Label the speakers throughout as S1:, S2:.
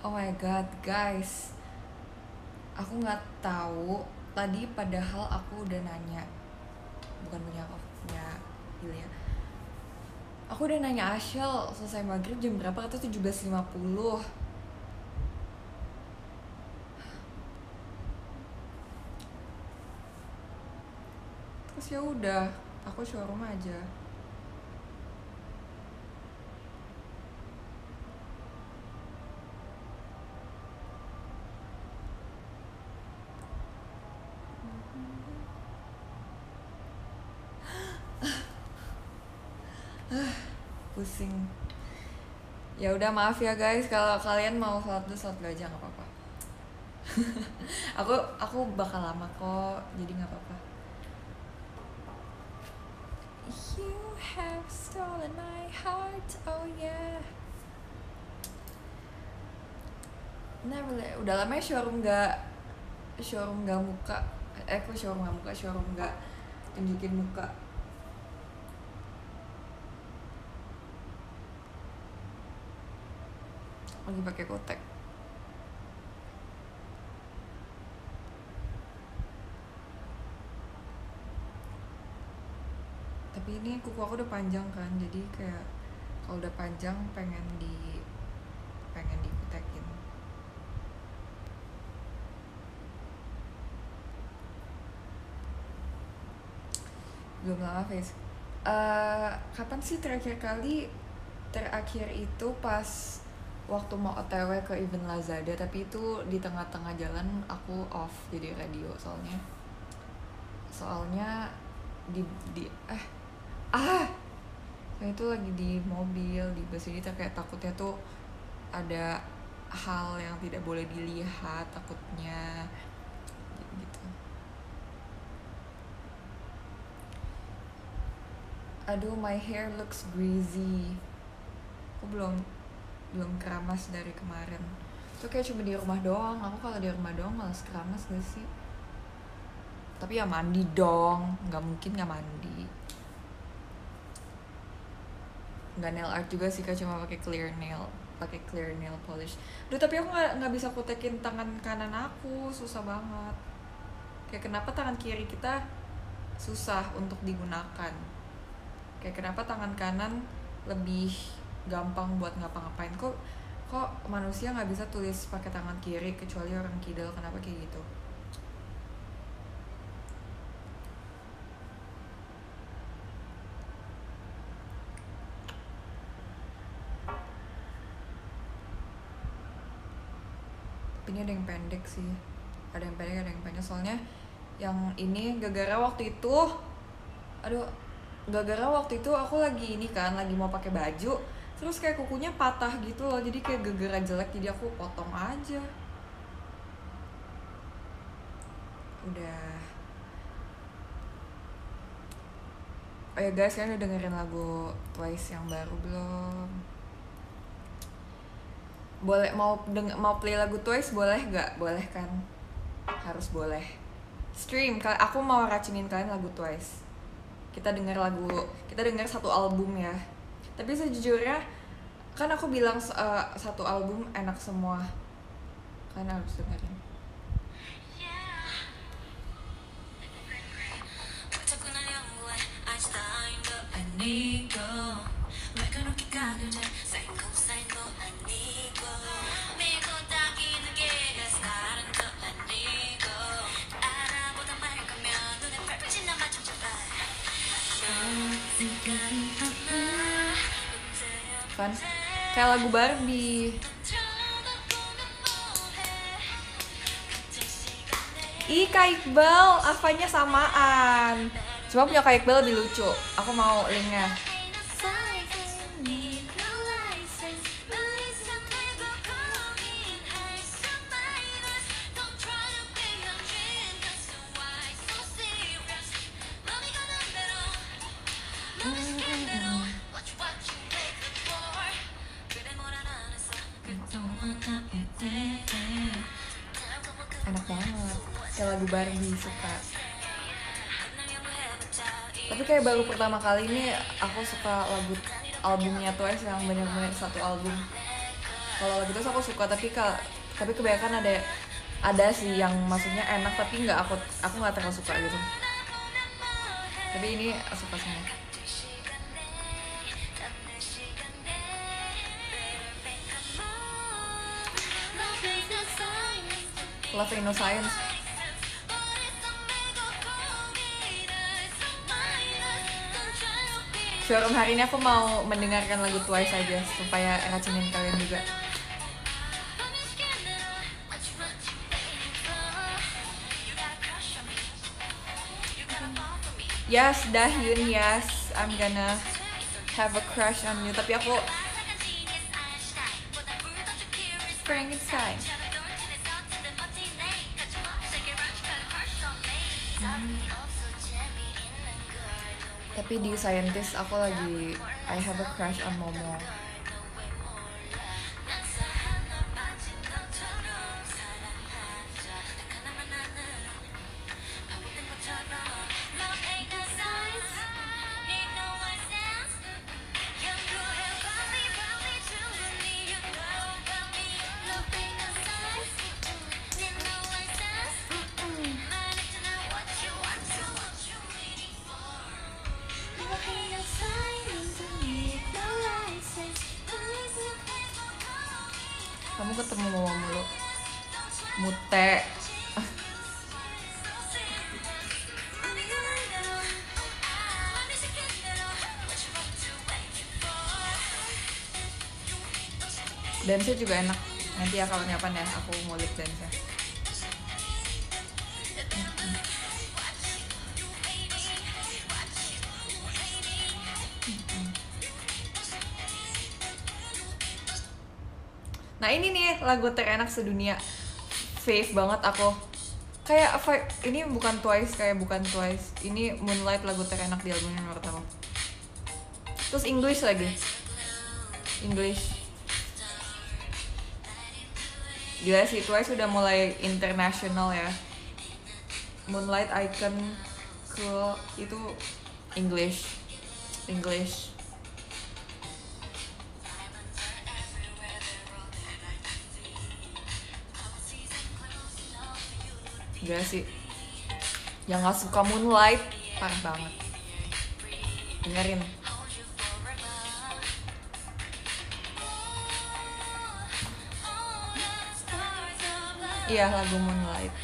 S1: Oh my god, guys. Aku nggak tahu. Tadi padahal aku udah nanya. Bukan punya aku, punya Ilya. Aku udah nanya Ashel selesai maghrib jam berapa kata 17.50 Terus ya udah, aku showroom aja. Pusing. Ya udah maaf ya guys. Kalau kalian mau sholat dulu sholat aja nggak apa-apa. Aku aku bakal lama kok jadi nggak apa-apa. You have stolen my heart oh yeah. Never let- udah lama ya showroom nggak showroom nggak muka. Eh kok showroom nggak muka? Showroom nggak tunjukin muka lagi pakai kotek tapi ini kuku aku udah panjang kan jadi kayak kalau udah panjang pengen di pengen dikutekin belum lama face Eh, kapan sih terakhir kali terakhir itu pas waktu mau otw ke event Lazada tapi itu di tengah-tengah jalan aku off jadi radio soalnya. Soalnya di di eh ah! Saya itu lagi di mobil di bus jadi kayak takutnya tuh ada hal yang tidak boleh dilihat takutnya gitu. Aduh my hair looks greasy. Aku belum belum keramas dari kemarin. Itu kayak cuma di rumah doang. Aku kalau di rumah doang malas keramas gak sih? Tapi ya mandi dong. Nggak mungkin nggak mandi. Nggak nail art juga sih kak. Cuma pakai clear nail pakai clear nail polish. Duh tapi aku nggak nggak bisa kutekin tangan kanan aku. Susah banget. Kayak kenapa tangan kiri kita susah untuk digunakan? Kayak kenapa tangan kanan lebih gampang buat ngapa-ngapain. Kok kok manusia nggak bisa tulis pakai tangan kiri kecuali orang kidal? Kenapa kayak gitu? Ini ada yang pendek sih. Ada yang pendek ada yang pendek. Soalnya yang ini gara-gara waktu itu. Aduh gara-gara waktu itu aku lagi ini kan lagi mau pakai baju terus kayak kukunya patah gitu loh jadi kayak gara-gara jelek jadi aku potong aja. Udah. Oh ya guys kalian udah dengerin lagu Twice yang baru belum? Boleh mau deng mau play lagu Twice boleh nggak? Boleh kan? Harus boleh. Stream aku mau racinin kalian lagu Twice. Kita dengar lagu kita dengar satu album ya tapi sejujurnya kan aku bilang eh, satu album enak semua. Kalian harus dengerin.
S2: 着
S1: kayak lagu Barbie. Ih Kak Iqbal, apanya samaan. Cuma punya Kak Iqbal lebih lucu. Aku mau linknya. Pertama kali ini Aku suka lagu albumnya Twice yang bener-bener satu album.
S2: Kalau lagu terus aku suka tapi kalau tapi kebanyakan ada ada sih yang maksudnya enak tapi nggak aku aku nggak terlalu suka gitu. Tapi ini suka semua. Love Ain't No Science Showroom hari ini aku mau mendengarkan lagu Twice aja supaya racinin kalian juga. Yes, Dahyun, yes, I'm gonna have a crush on you. Tapi aku Frankenstein. Tapi di Scientist aku lagi I have a crush on Momo. Juga enak. Nanti ya kalau kapan ya aku ngulik dance Nah ini nih lagu terenak sedunia. Fave banget aku. Kayak vibe, ini bukan Twice, kayak bukan Twice. Ini Moonlight lagu terenak di album yang menurut aku. Terus English lagi. English Gila sih, Twice udah mulai internasional ya. Moonlight Icon ke itu English. English. Gila sih Yang gak suka Moonlight Parah banget. Dengerin Iya lagu Moonlight.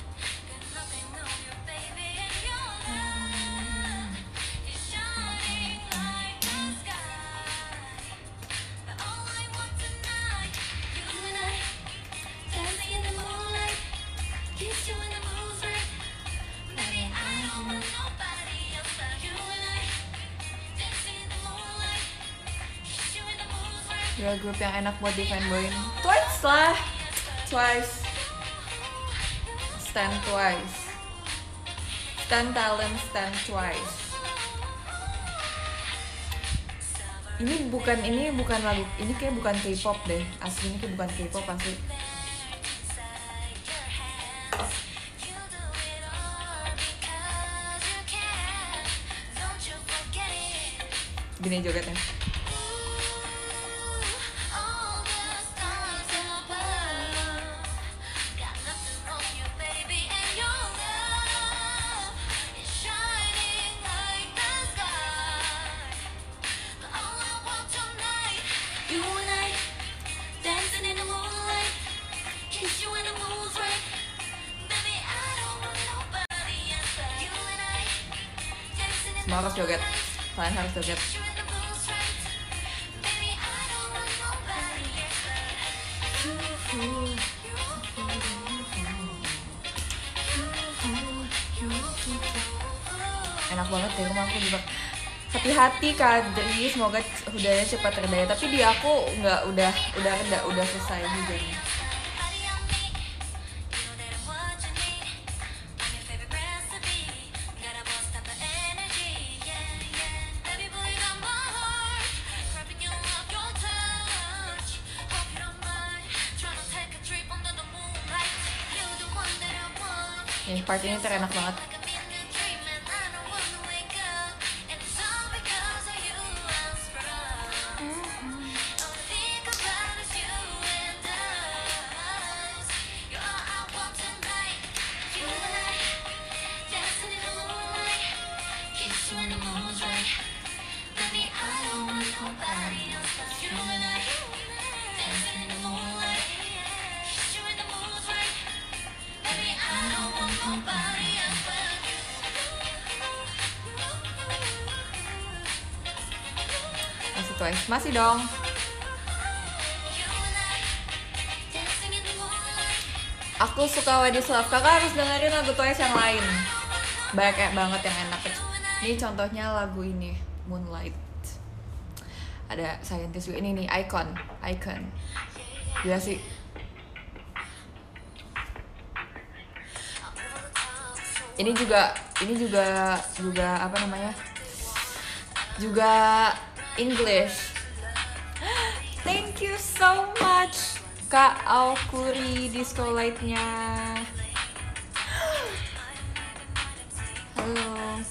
S2: Girl group yang enak buat di fanboyin Twice lah. Twice Stand twice. Stand talent, stand twice. Ini bukan, ini bukan lagu, ini kayak bukan K-pop deh. Aslinya kayak bukan K-pop asli Gini jogetnya harus joget Enak banget di rumah aku juga. Hati-hati Kadri semoga udahnya cepat reda tapi di aku nggak udah udah reda udah selesai Nih, part ini terenak banget. Masih dong. Aku suka What Is Love. Kakak harus dengerin lagu Twice yang lain. Banyak banget yang enak. Ini contohnya lagu ini, Moonlight. Ada scientist juga. Ini nih, Icon. Icon. Gila sih. Ini juga, ini juga, juga apa namanya? Juga English. Kak Aukuri Disco Light-nya. Halo.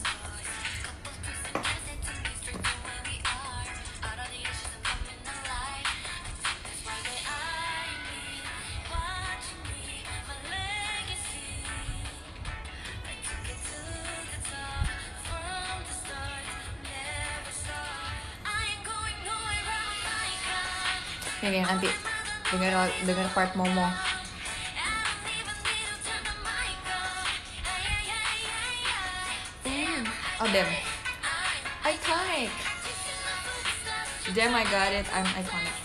S2: Nih nanti dengar dengar part Momo. Damn. Oh damn. Iconic. Damn, I got it. I'm iconic.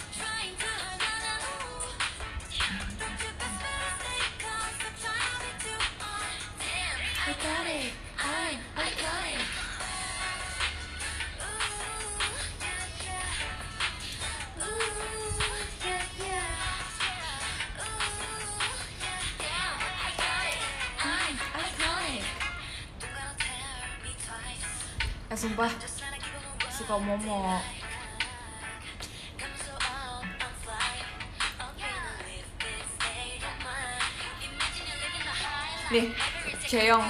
S2: Momo. Nih, Cheong.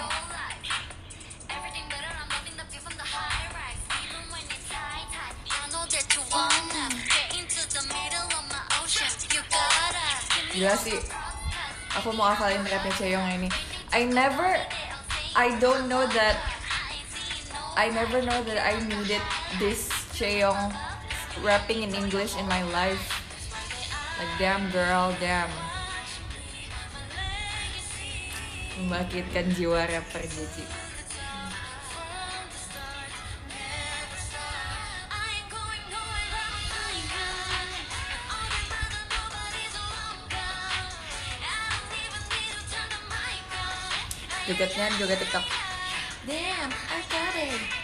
S2: Gila sih. Aku mau hafalin rapnya Cheong ini. I never, I don't know that, I never know that I needed this Cheong rapping in English in my life. Like damn girl, damn. Membangkitkan jiwa rapper Gigi. Jogetnya juga TikTok. Damn, I got it.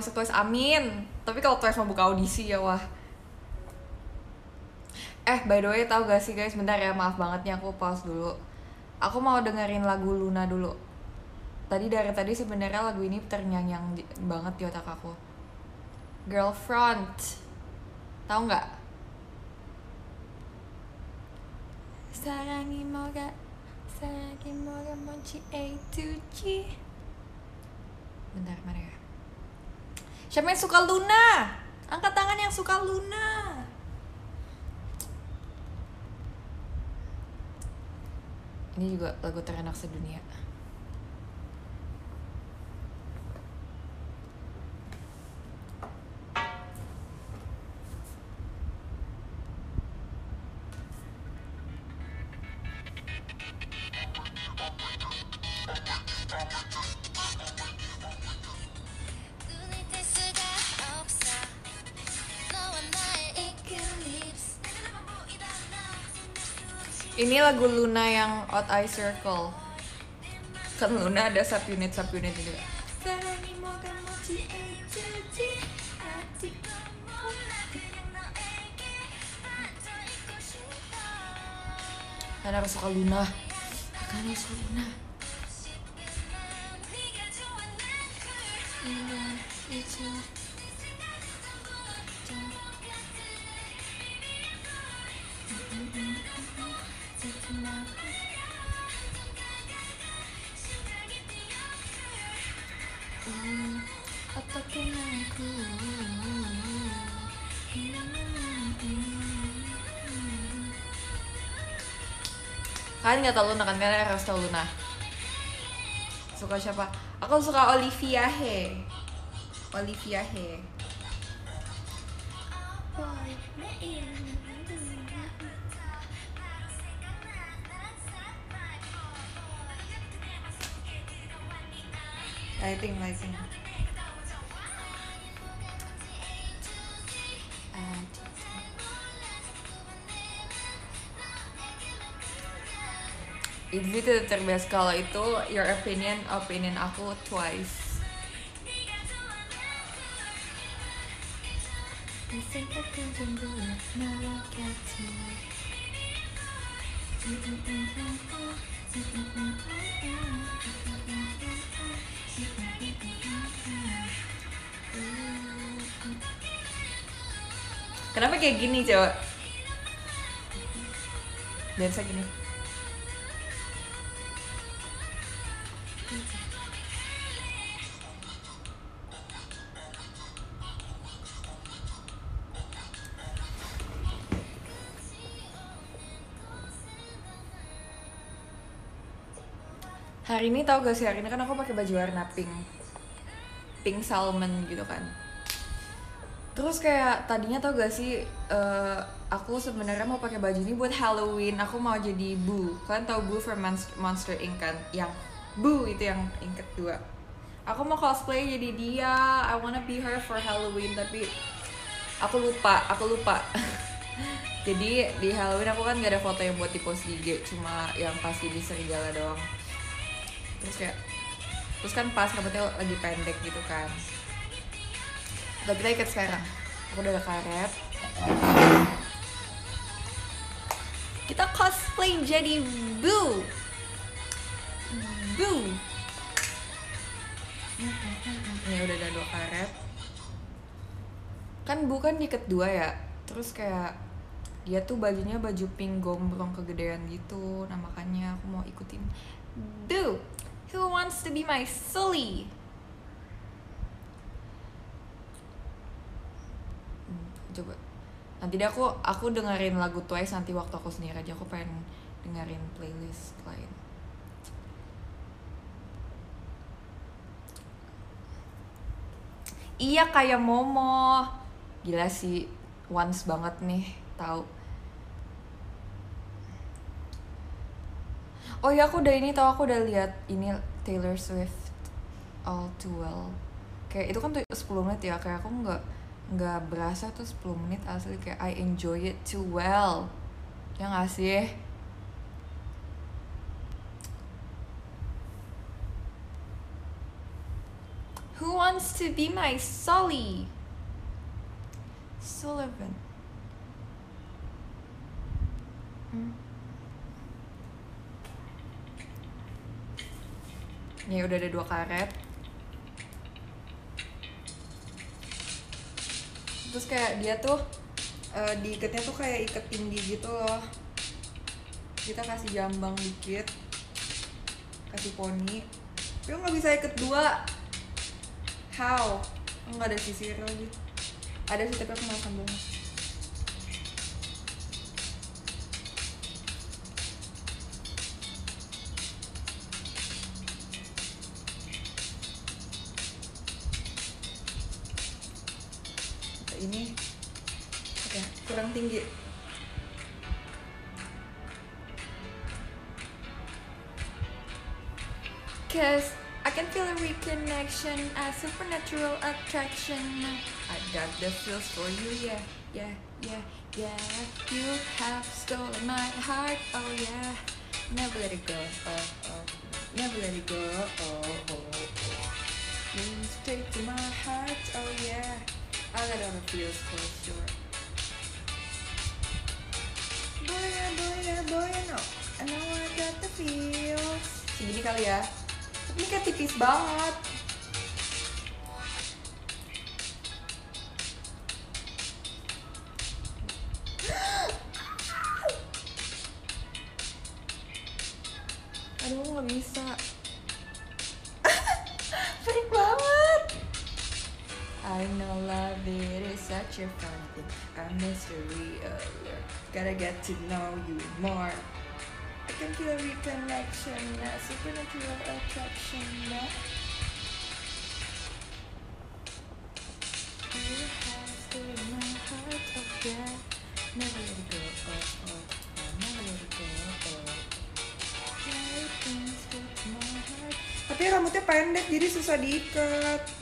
S2: masuk Twice amin. Tapi kalau Twice mau buka audisi ya wah. Eh by the way tau gak sih guys? Bentar ya maaf banget nih aku pause dulu. Aku mau dengerin lagu Luna dulu. Tadi dari tadi sebenarnya lagu ini ternyanyang banget di otak aku. Girlfriend tau nggak sarangi moga sarangi moga monci a to g. Bentar mana ya. Siapa yang suka Luna? Angkat tangan yang suka Luna. Ini juga lagu terenak sedunia. lagu Luna yang Out Eye Circle. Kan Luna ada subunit subunit juga karena aku suka Luna. Karena suka Luna. Luna, it's
S1: Kalian nggak tahu Luna kan? Kalian harus tahu Luna. Suka siapa? Aku suka Olivia He. Olivia He. Lighting, lighting. Itu tidak terbiasa kalau itu your opinion, opinion aku twice. Kenapa kayak gini coba? Biasa gini. Hari ini tau gak sih hari ini kan aku pakai baju warna pink, pink salmon gitu kan. Terus kayak tadinya tau gak sih eh, aku sebenarnya mau pakai baju ini buat Halloween. Aku mau jadi Boo. Kalian tau Boo from Monster, Monster Inc kan? Yang Boo itu yang yang kedua. Aku mau cosplay jadi dia. I wanna be her for Halloween tapi aku lupa, aku lupa. jadi di Halloween aku kan gak ada foto yang buat di post IG, cuma yang pasti di serigala doang. Terus kayak terus kan pas rambutnya lagi pendek gitu kan. Udah kita ikat sekarang. Aku udah ada karet. Kita cosplay jadi Boo. Boo. Ini udah ada dua karet. Kan Boo kan diikat dua ya. Terus kayak dia tuh bajunya baju pink gombrong kegedean gitu. Nah makanya aku mau ikutin Boo Who wants to be my Sully? Hmm, coba. Nanti deh aku aku dengerin lagu Twice nanti waktu aku sendiri aja. Aku pengen dengerin playlist lain. Iya kayak Momo. Gila sih once banget nih tahu oh ya aku udah ini tahu aku udah lihat ini Taylor Swift All Too Well kayak itu kan tuh 10 menit ya kayak aku nggak nggak berasa tuh 10 menit asli kayak I enjoy it too well ya nggak sih Who wants to be my Sully? Sullivan. Hmm. Ya udah ada dua karet. Terus kayak dia tuh eh, diikatnya tuh kayak ikat tinggi gitu loh. Kita kasih jambang dikit, kasih poni. Tapi nggak bisa ikat dua. How? Nggak ada sisir lagi. Ada sih tapi aku mau sambung. Supernatural attraction. I got the feels for you, yeah, yeah, yeah, yeah. You have stolen my heart, oh yeah. Never let it go, oh, oh. Never let it go, oh, oh, oh. Lean straight to my heart, oh yeah. I got all the feels for sure. Boya, oh, boya, oh, boya, oh, no. I know I got the feels. Segini kali ya. Tapi ini kayak tipis banget. Gotta get to know you more. I can feel a reconnection. Supernatural attraction. Tapi rambutnya pendek jadi susah diikat.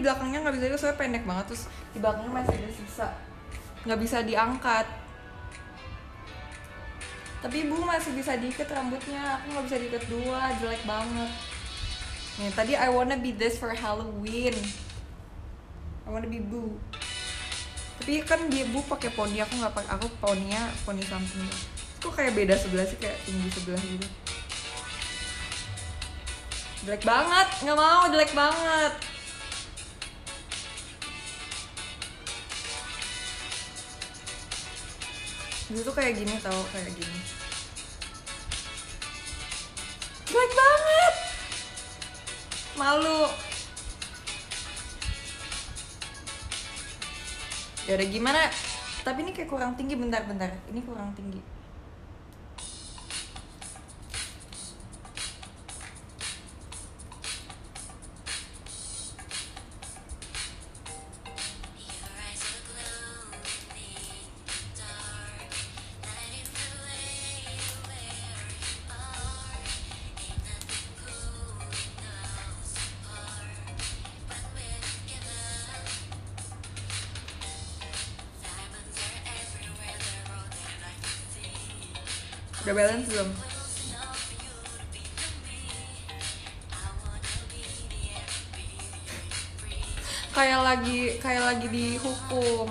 S1: Di belakangnya nggak bisa juga soalnya pendek banget terus di belakangnya masih ada sisa nggak bisa diangkat. Tapi ibu masih bisa diikat rambutnya, aku nggak bisa diikat dua, jelek banget. Nih tadi I wanna be this for Halloween. I wanna be Boo. Tapi kan dia Bu pakai poni, aku nggak pakai, aku poninya poni samping. Kok kayak beda sebelah sih kayak tinggi sebelah gitu. Jelek banget, nggak mau jelek banget. Itu tuh kayak gini tau, kayak gini. Jelek banget. Malu. Ya udah gimana? Tapi ini kayak kurang tinggi bentar-bentar. Ini kurang tinggi.
S2: Air you breathe.
S1: Kayak lagi kayak lagi dihukum.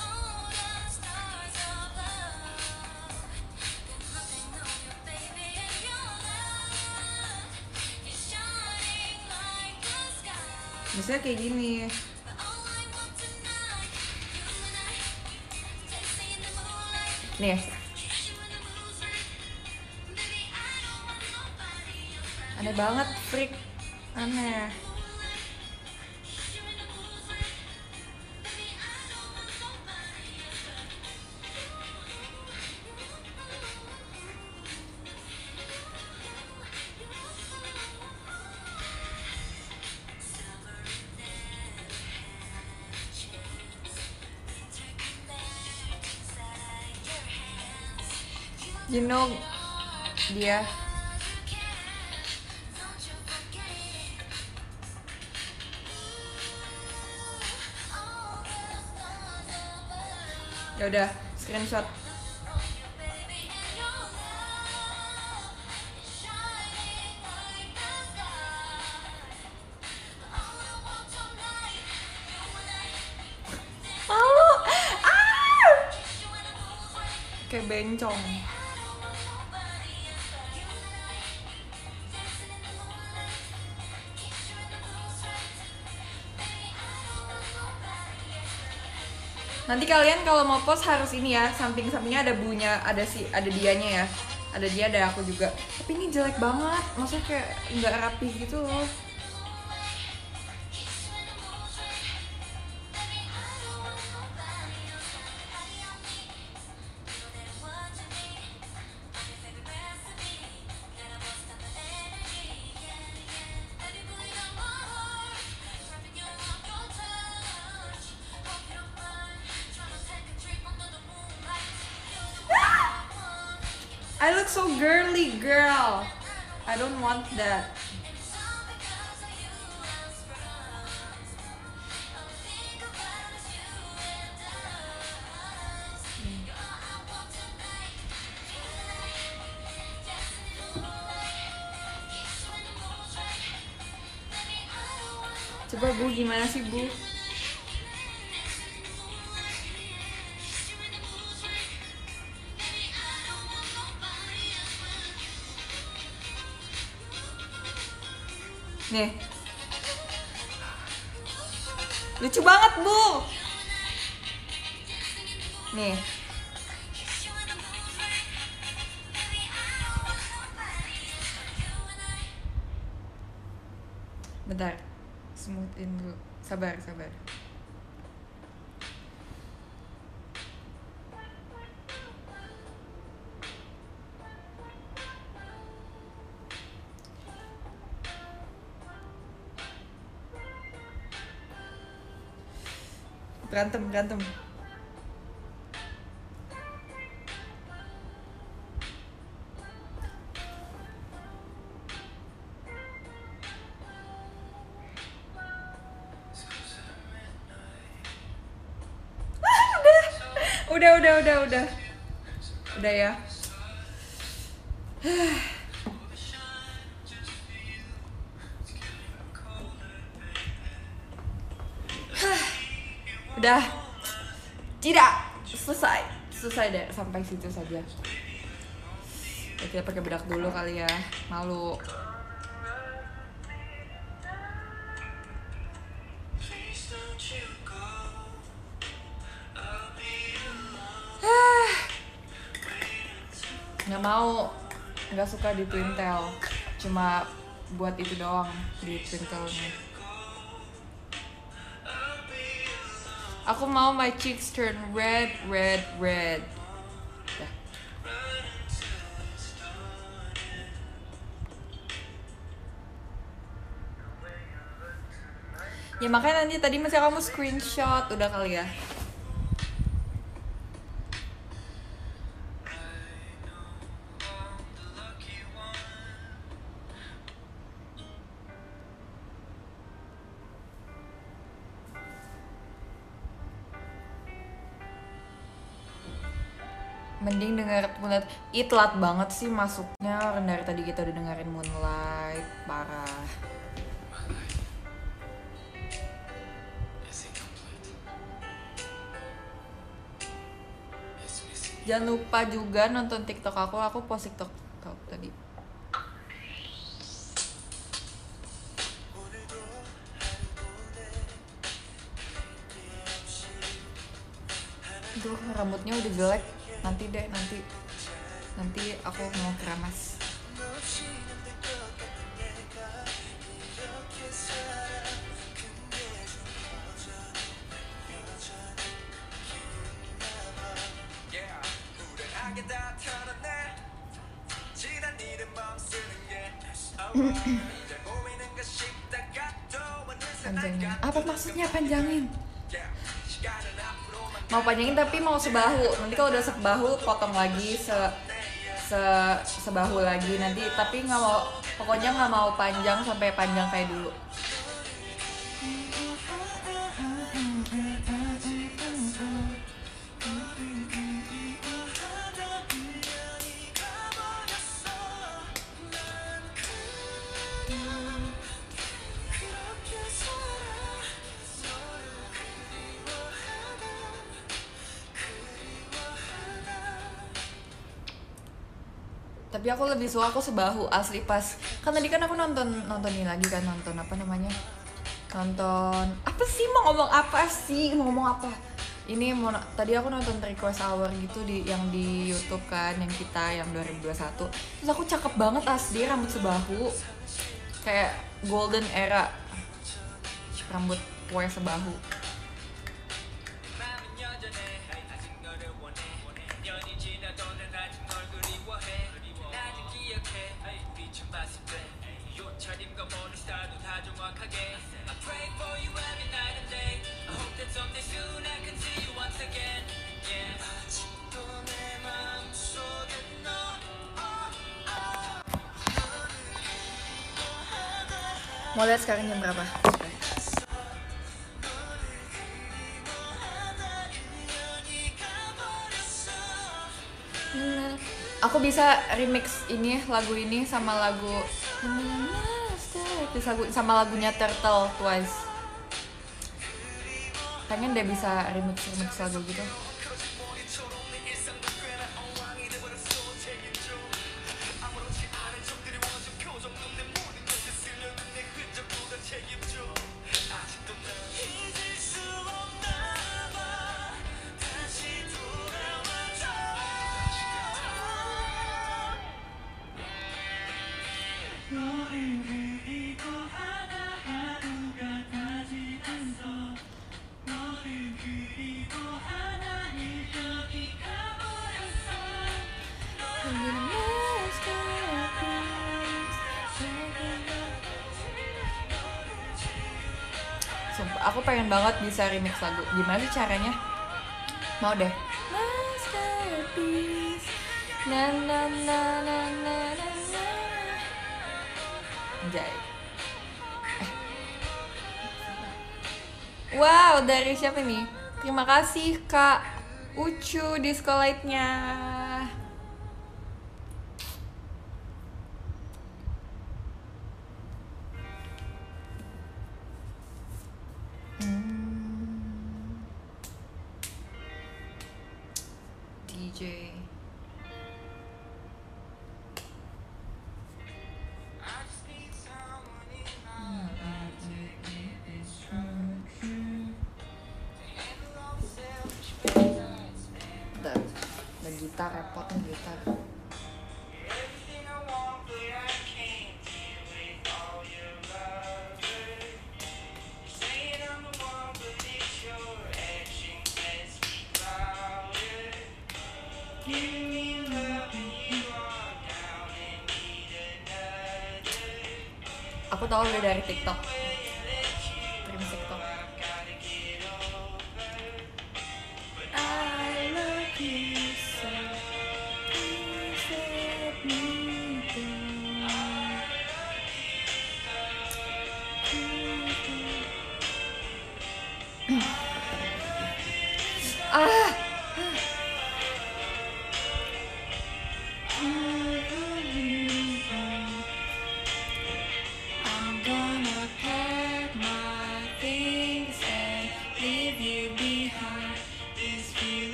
S2: All the stars I want tonight, you and I,
S1: Malu. Ah!
S2: you.
S1: Kayak bencong. Nanti kalian kalau mau post harus ini ya, samping-sampingnya ada bunya, ada si ada dianya ya. Ada dia, ada aku juga. Tapi ini jelek banget, maksudnya kayak nggak rapi gitu loh. Bu, Berantem, berantem. udah udah udah udah. Udah ya udah tidak. Selesai. Selesai deh. Sampai situ saja. Ya, kita pakai bedak dulu kali ya. Malu. Nggak mau. Nggak suka di twintel. Cuma buat itu doang di twintelnya aku mau my cheeks turn red red red. Ya makanya nanti tadi masih kamu screenshot. Udah kali ya Ih telat banget sih masuknya. Orang dari tadi kita udah dengerin Moonlight Parah. Jangan lupa juga nonton TikTok aku. Aku post TikTok kau tadi. Duh rambutnya udah jelek. Nanti deh nanti Nanti aku mau keramas. Panjangin. Apa maksudnya panjangin? Mau panjangin tapi mau sebahu. Nanti kalau udah sebahu potong lagi se se sebahu lagi nanti. Tapi nggak mau pokoknya nggak mau panjang sampai panjang kayak dulu aku lebih suka aku sebahu asli pas kan tadi kan aku nonton nonton ini lagi kan nonton apa namanya? Nonton apa sih mau ngomong apa sih? Mau ngomong apa? Ini mau tadi aku nonton request hour gitu di yang di YouTube kan yang kita yang 2021 terus aku cakep banget asli rambut sebahu. Kayak golden era. Rambut pokoknya sebahu mau lihat sekarang jam berapa? Aku bisa remix ini lagu ini sama lagu bisa sama lagunya Turtle Twice. Pengen deh bisa remix remix lagu gitu bisa remix lagu gimana caranya mau deh na na na na na na na Anjay. Eh. Wow, dari siapa nih? Terima kasih Kak Ucu di sekolahnya. 对的。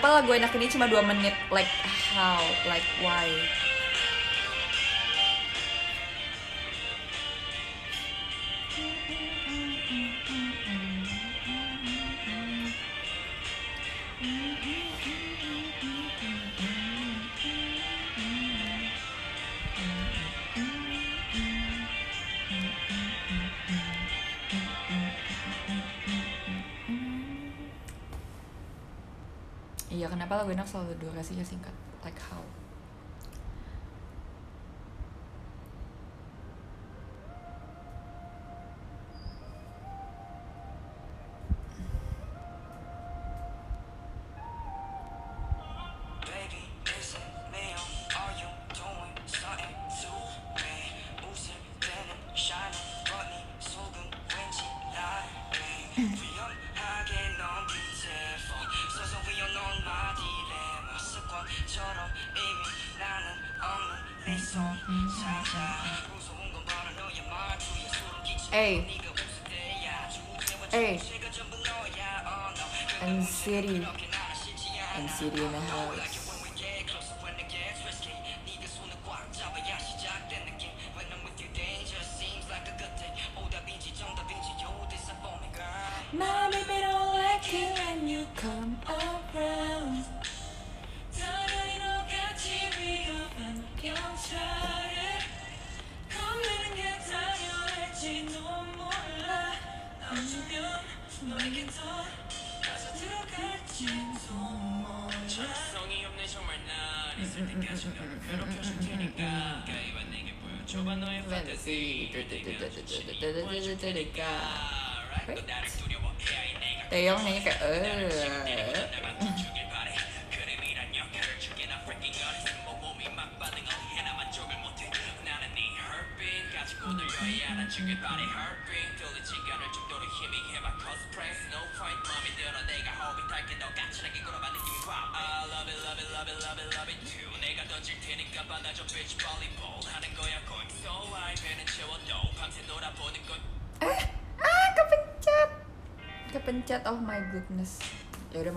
S1: kenapa lagu enak ini cuma 2 menit? Like how? Like why? kenapa lagu enak selalu durasinya singkat?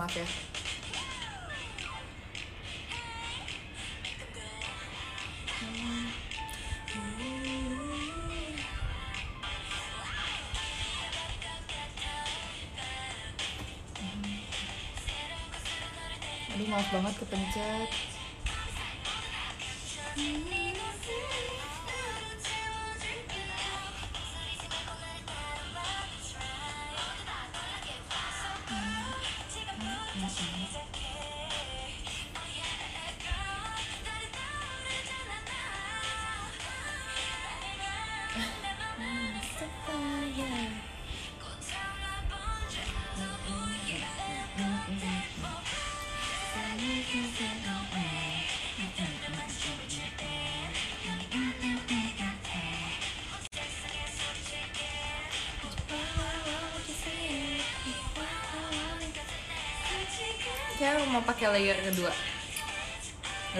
S1: Maaf ya. Aduh maaf banget kepencet. Kayak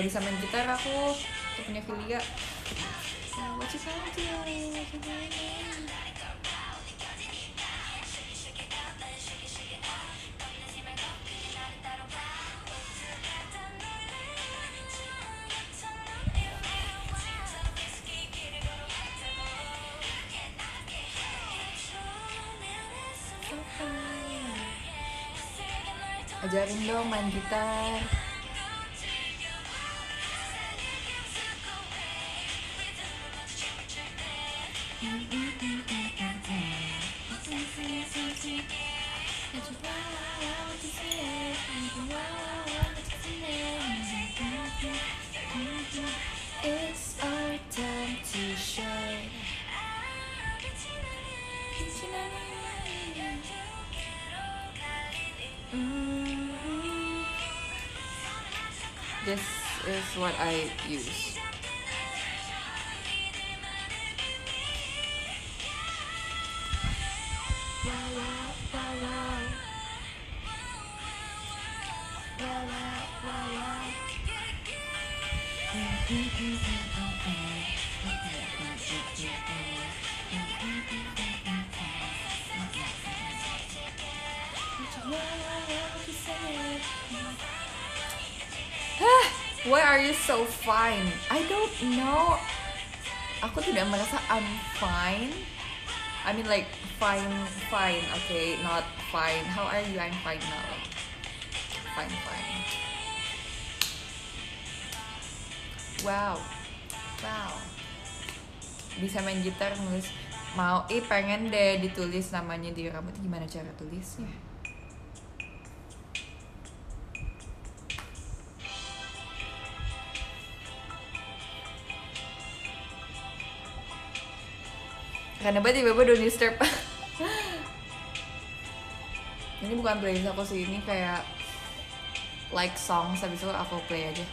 S1: Gak bisa main gitar aku Tuh punya Filia Nah, what do? Ajarin dong main gitar I use. Tidak merasa I'm fine. I mean like fine, fine, okay, not fine. How are you? I'm fine now. Fine, fine. Wow, wow. Bisa main gitar nulis mau, ih pengen deh ditulis namanya di rambut. Gimana cara tulisnya? Karena tiba-tiba udah disturb. Ini bukan playlist aku sih, ini kayak like songs habis itu aku play aja.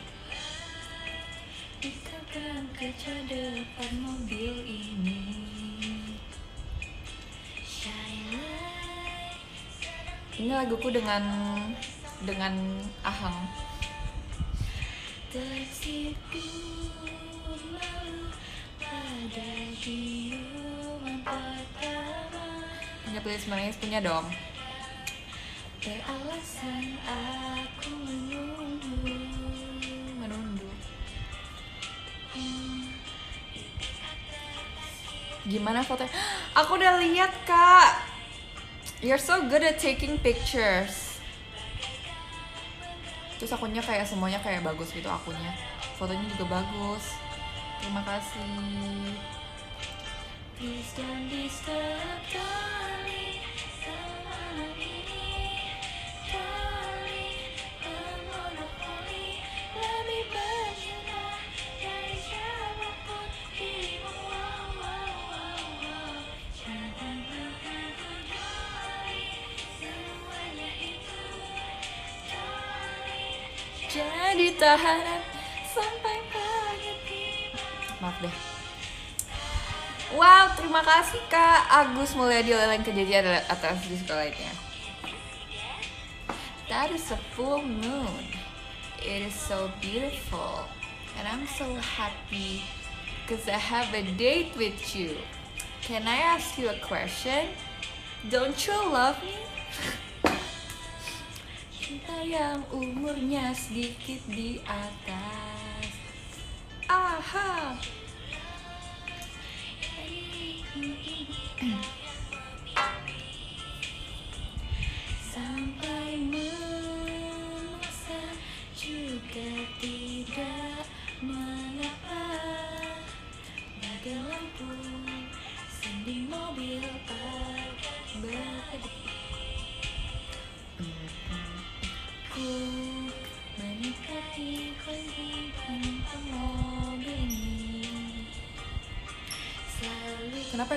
S1: Ikatkan kaca depan mobil ini. Ini laguku dengan dengan Ahang. Tersipu lalu pada pertama Punya playlist menangis punya dong. Beralasan aku menunggu. Menunggu. Gimana fotonya? Aku udah lihat kak. You're so good at taking pictures. Terus akunnya kayak semuanya kayak bagus gitu akunnya. Fotonya juga bagus. Terima kasih Jadi tahanan Sampai pagi Maaf deh Wow, terima kasih Kak Agus Mulyadi Leleng kejadian atas di sekolah lainnya. That is a full moon. It is so beautiful. And I'm so happy because I have a date with you. Can I ask you a question? Don't you love me? Cinta yang umurnya sedikit di atas. Aha. Sampai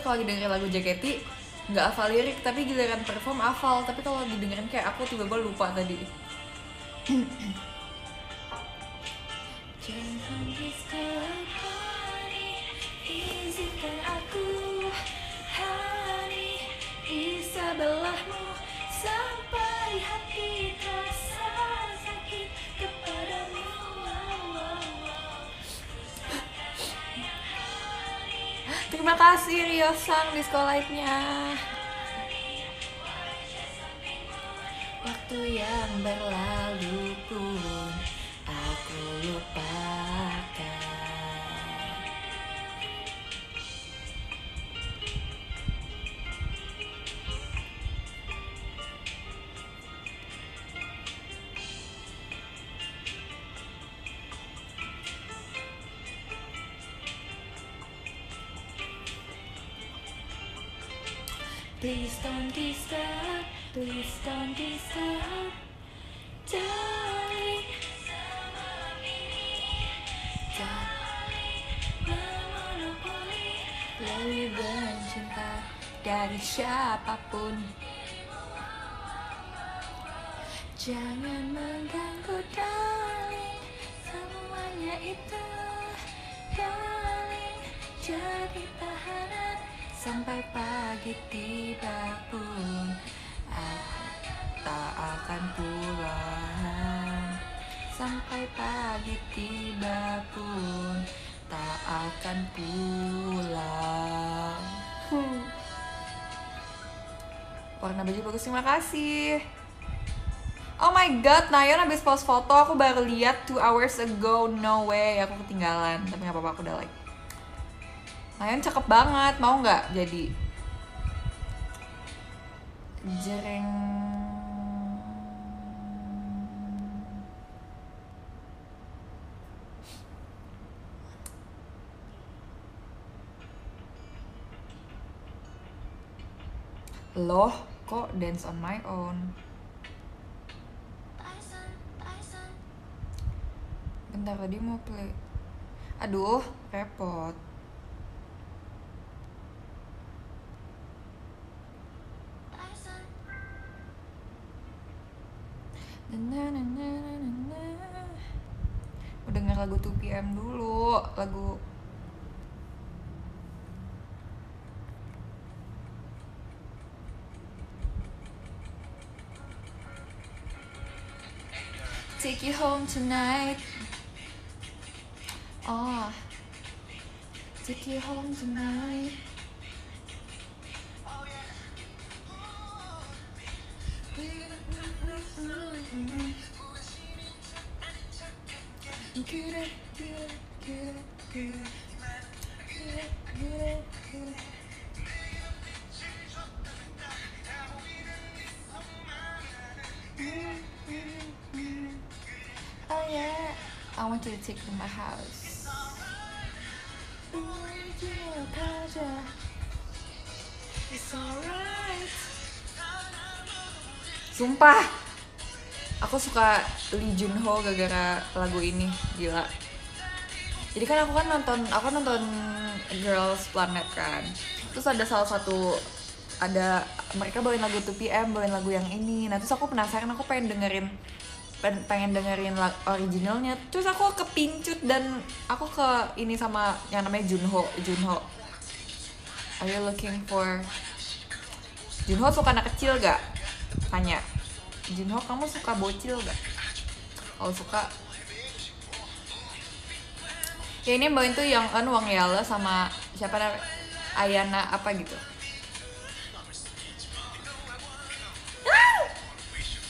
S1: kalau dengerin lagu JKT nggak hafal lirik tapi giliran perform hafal. Tapi kalau didengerin kayak aku tiba-tiba lupa tadi di sekolahnya. Siapa pun. Jangan mengganggu darling, semuanya itu darling. Jadi tahanan sampai pagi tiba pun. Tak akan pulang. Sampai pagi tiba pun. Tak akan pulang warna baju bagus terima kasih Oh my god, Nayon habis post foto aku baru lihat 2 hours ago. No way, aku ketinggalan. Tapi nggak apa-apa, aku udah like. Nayon cakep banget, mau nggak jadi? Jering. Loh, dance on my own? Bentar tadi mau play. Aduh, repot. Mau denger lagu 2PM dulu, lagu Take you home tonight. Oh, take you home tonight. I want you to take to my house. It's alright. Sumpah, aku suka Lee Jun Ho gara-gara lagu ini, gila. Jadi kan aku kan nonton, aku kan nonton Girls Planet kan. Terus ada salah satu ada mereka bawain lagu 2PM, bawain lagu yang ini. Nah terus aku penasaran, aku pengen dengerin pengen dengerin originalnya. Terus aku kepincut dan aku ke ini sama yang namanya Junho, Junho. Are you looking for Junho suka anak kecil gak? Tanya Junho kamu suka bocil gak? Kalau suka Ya ini mbak itu yang anu Wang Yala sama siapa namanya Ayana apa gitu Ah!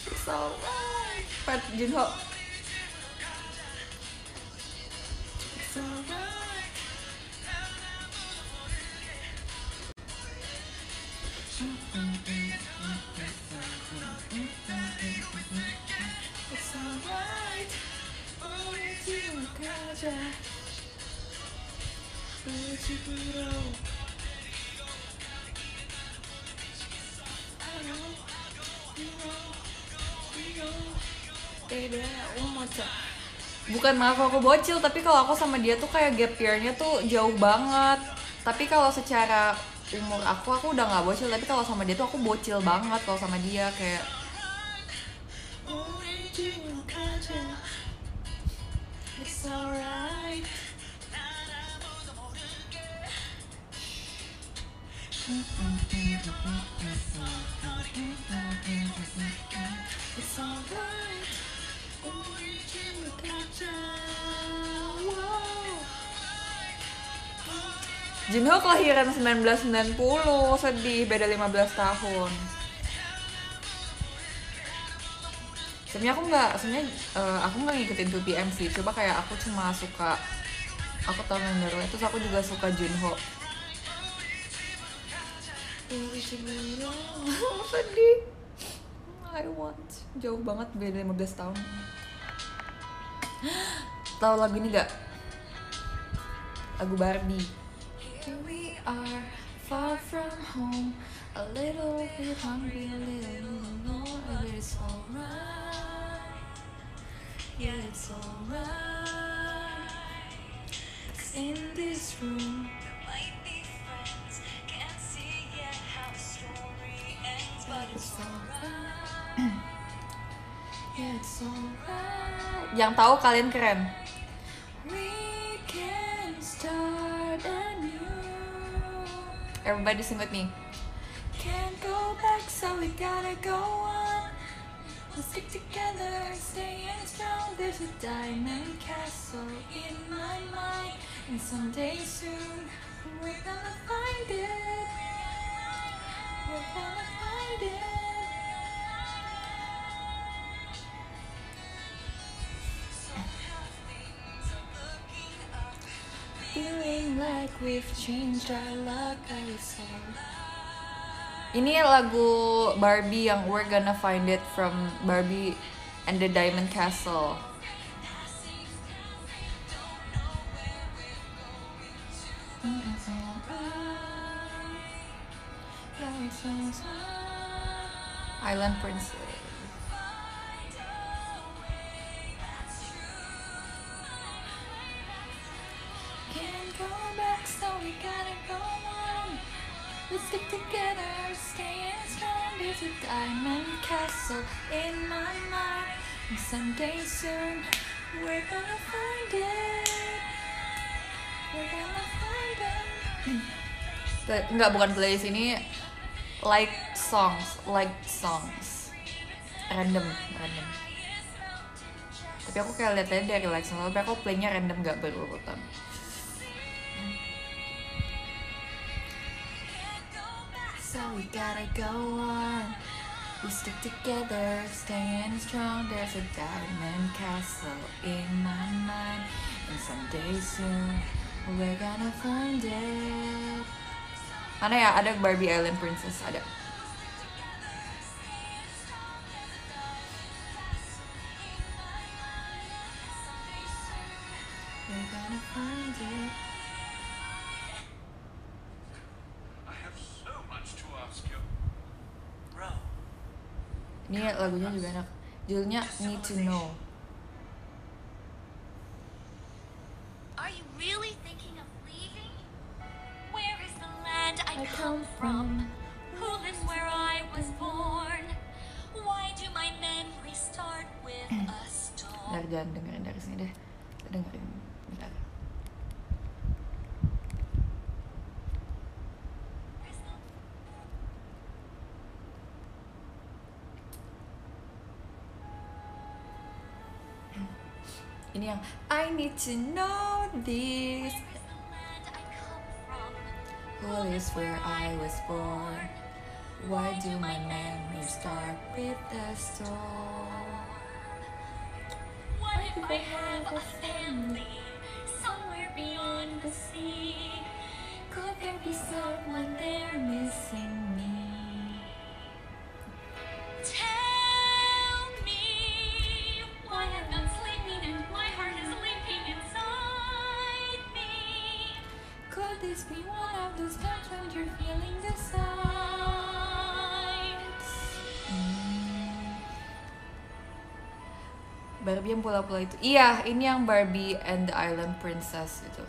S1: It's alright Pat Junho It's alright Oh, bukan maaf aku bocil tapi kalau aku sama dia tuh kayak gap year-nya tuh jauh banget. Tapi kalau secara umur aku aku udah nggak bocil. Tapi kalau sama dia tuh aku bocil banget kalau sama dia kayak. It's alright. Jinho kelahiran 1990, sedih, beda 15 tahun. Sebenarnya aku nggak, sebenarnya uh, aku nggak ngikutin 2PM sih. Coba kayak aku cuma suka, aku tahu membernya. Terus aku juga suka Jinho. sedih. I want jauh banget beda 15 tahun. Tahu lagu ini gak? Lagu Barbie. Here we are, far from home, a little bit hungry, a little more, but it's alright. Yeah, it's alright. in this room,
S2: but it's
S1: alright. Yeah, it's alright. Yang tahu kalian keren. Everybody sing with me. Can't go back, so we gotta go on. We'll stick together, staying strong. There's a diamond castle in my mind, and someday soon we're gonna find it. We're gonna find it. Feeling like we've changed our luck, I saw. Ini lagu Barbie yang We're Gonna Find It from Barbie and the Diamond Castle. Island Princess. Stick together, staying strong. There's a diamond castle in my mind. And someday soon, we're gonna find it. We're gonna find it. Enggak, bukan playlist ini like songs, like songs. Random, random. Tapi aku kayak lihat dari like songs, tapi aku playnya random gak berurutan. So we gotta go on. We stick together, staying strong. There's a diamond castle in my mind. And someday soon, we're gonna find it. Mana ya? Ada Barbie Island Princess, ada. Ini lagunya juga enak. Judulnya Need to Know.
S2: Are you really thinking of leaving? Where is the land I,
S1: I
S2: come
S1: come
S2: from?
S1: from.
S2: Who lives where I was born? Why do my memories start with a storm?
S1: Bentar, jangan dengerin dari Ini yang I need to know this. Who is where I was born? Why do my memories start with the storm?
S2: What if I have a family somewhere beyond the sea?
S1: Could there be someone there missing me? This be one of those times when you're feeling the signs? Hmm. Barbie yang pula-pula itu. Iya, ini yang Barbie and the Island Princess itu.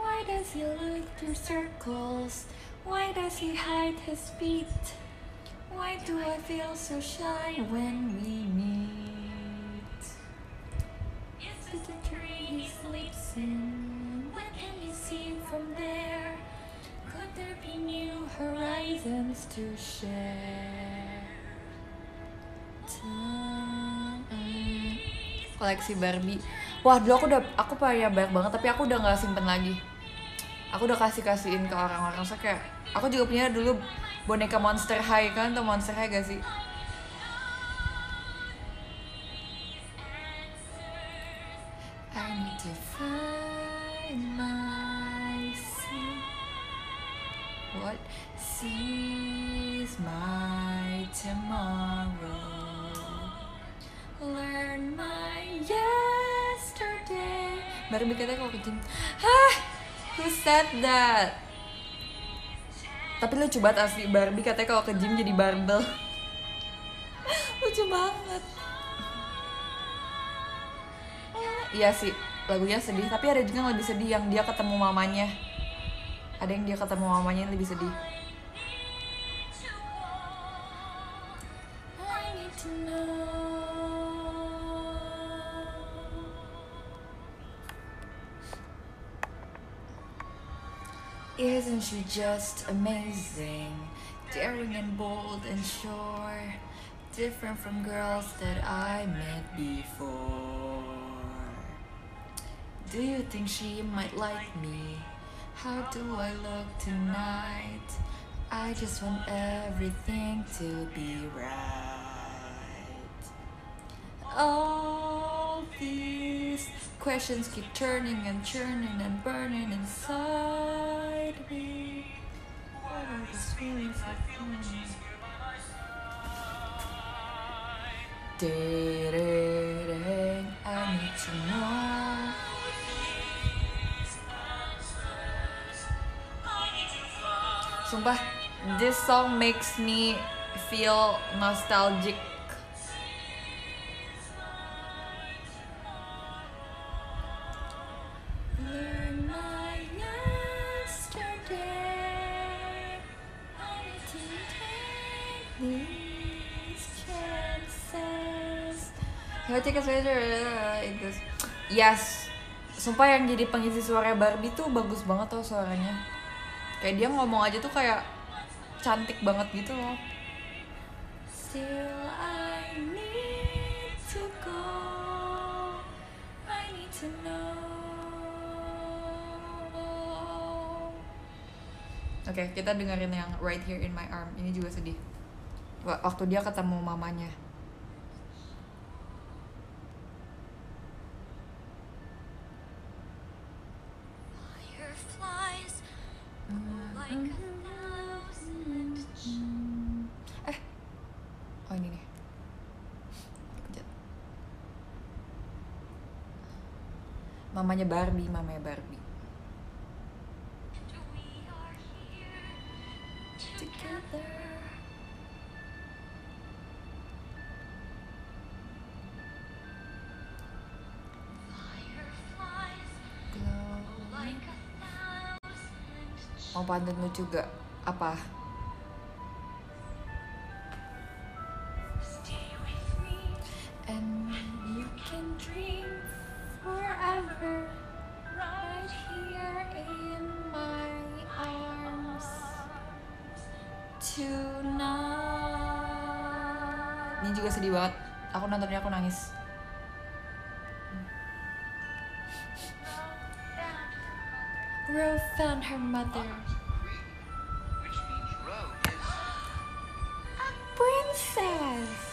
S1: Why does he look through circles? Why does he hide his feet? Why do I feel so shy when we meet?
S2: Is this the tree he sleeps in? What can you see from there?
S1: Could there be new horizons to share? Koleksi Barbie. Wah, dulu aku udah aku punya banyak banget tapi aku udah nggak simpen lagi. Aku udah kasih kasihin ke orang-orang. So kayak aku juga punya dulu boneka Monster High kan, tuh Monster High gak sih? What sees my tomorrow? Learn my yesterday. Baru katanya kalau kucing. Hah? Who said that? Tapi lucu banget asli Barbie katanya kalau ke gym jadi barbel. lucu banget. Iya sih, lagunya sedih. Tapi ada juga yang lebih sedih yang dia ketemu mamanya. Ada yang dia ketemu mamanya yang lebih sedih. Isn't she just amazing? Daring and bold and sure. Different from girls that I met before. Do you think she might like me? How do I look tonight? I just want everything to be right. All these questions keep turning and churning and burning inside me. What are these feelings I feel? Ding, I need to know. Sumpah, this song makes me feel nostalgic. I in this. Yes. Sumpah yang jadi pengisi suara Barbie tuh bagus banget tau suaranya. Kayak dia ngomong aja tuh kayak cantik banget gitu loh. Still I need to go. I need to know. Oke, kita dengerin yang Right Here in My Arm. Ini juga sedih. Wa- Waktu dia ketemu mamanya. Eh. Oh ini nih. Pencet. Mamanya Barbie, mamanya Barbie. Lucu gak? Apa?
S2: Stay with me
S1: And you can dream forever right here in my arms tonight. Ini juga sedih banget. aku nontonnya aku nangis Ro found her mother princess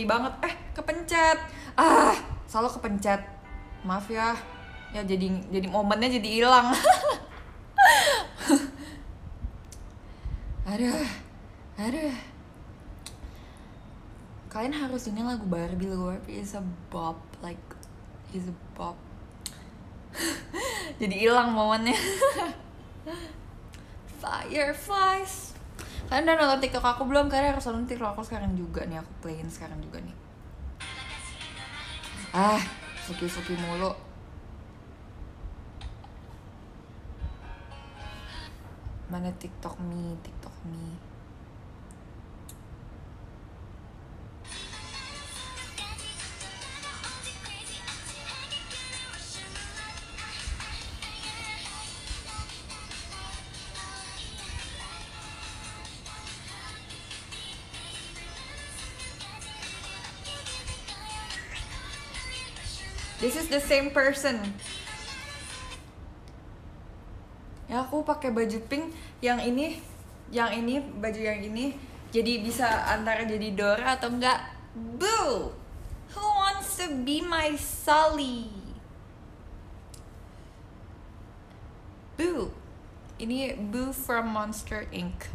S1: sedih banget. Eh kepencet. Ah selalu kepencet. Maaf ya. Ya jadi jadi momennya jadi hilang. Aduh aduh. Kalian harus ini lagu Barbie. Lagu Barbie is a bop like is a bop. Jadi hilang momennya. Fireflies Kalian udah nonton TikTok aku belum? Kalian harus nonton TikTok aku sekarang juga nih Aku playin sekarang juga nih. Ah, suki-suki mulu. Mana TikTok me, TikTok me This is the same person. Ya aku pakai baju pink yang ini, yang ini baju yang ini jadi bisa antara jadi Dora atau enggak. Boo! Who wants to be my Sully? Boo. Ini Boo from Monster Inc.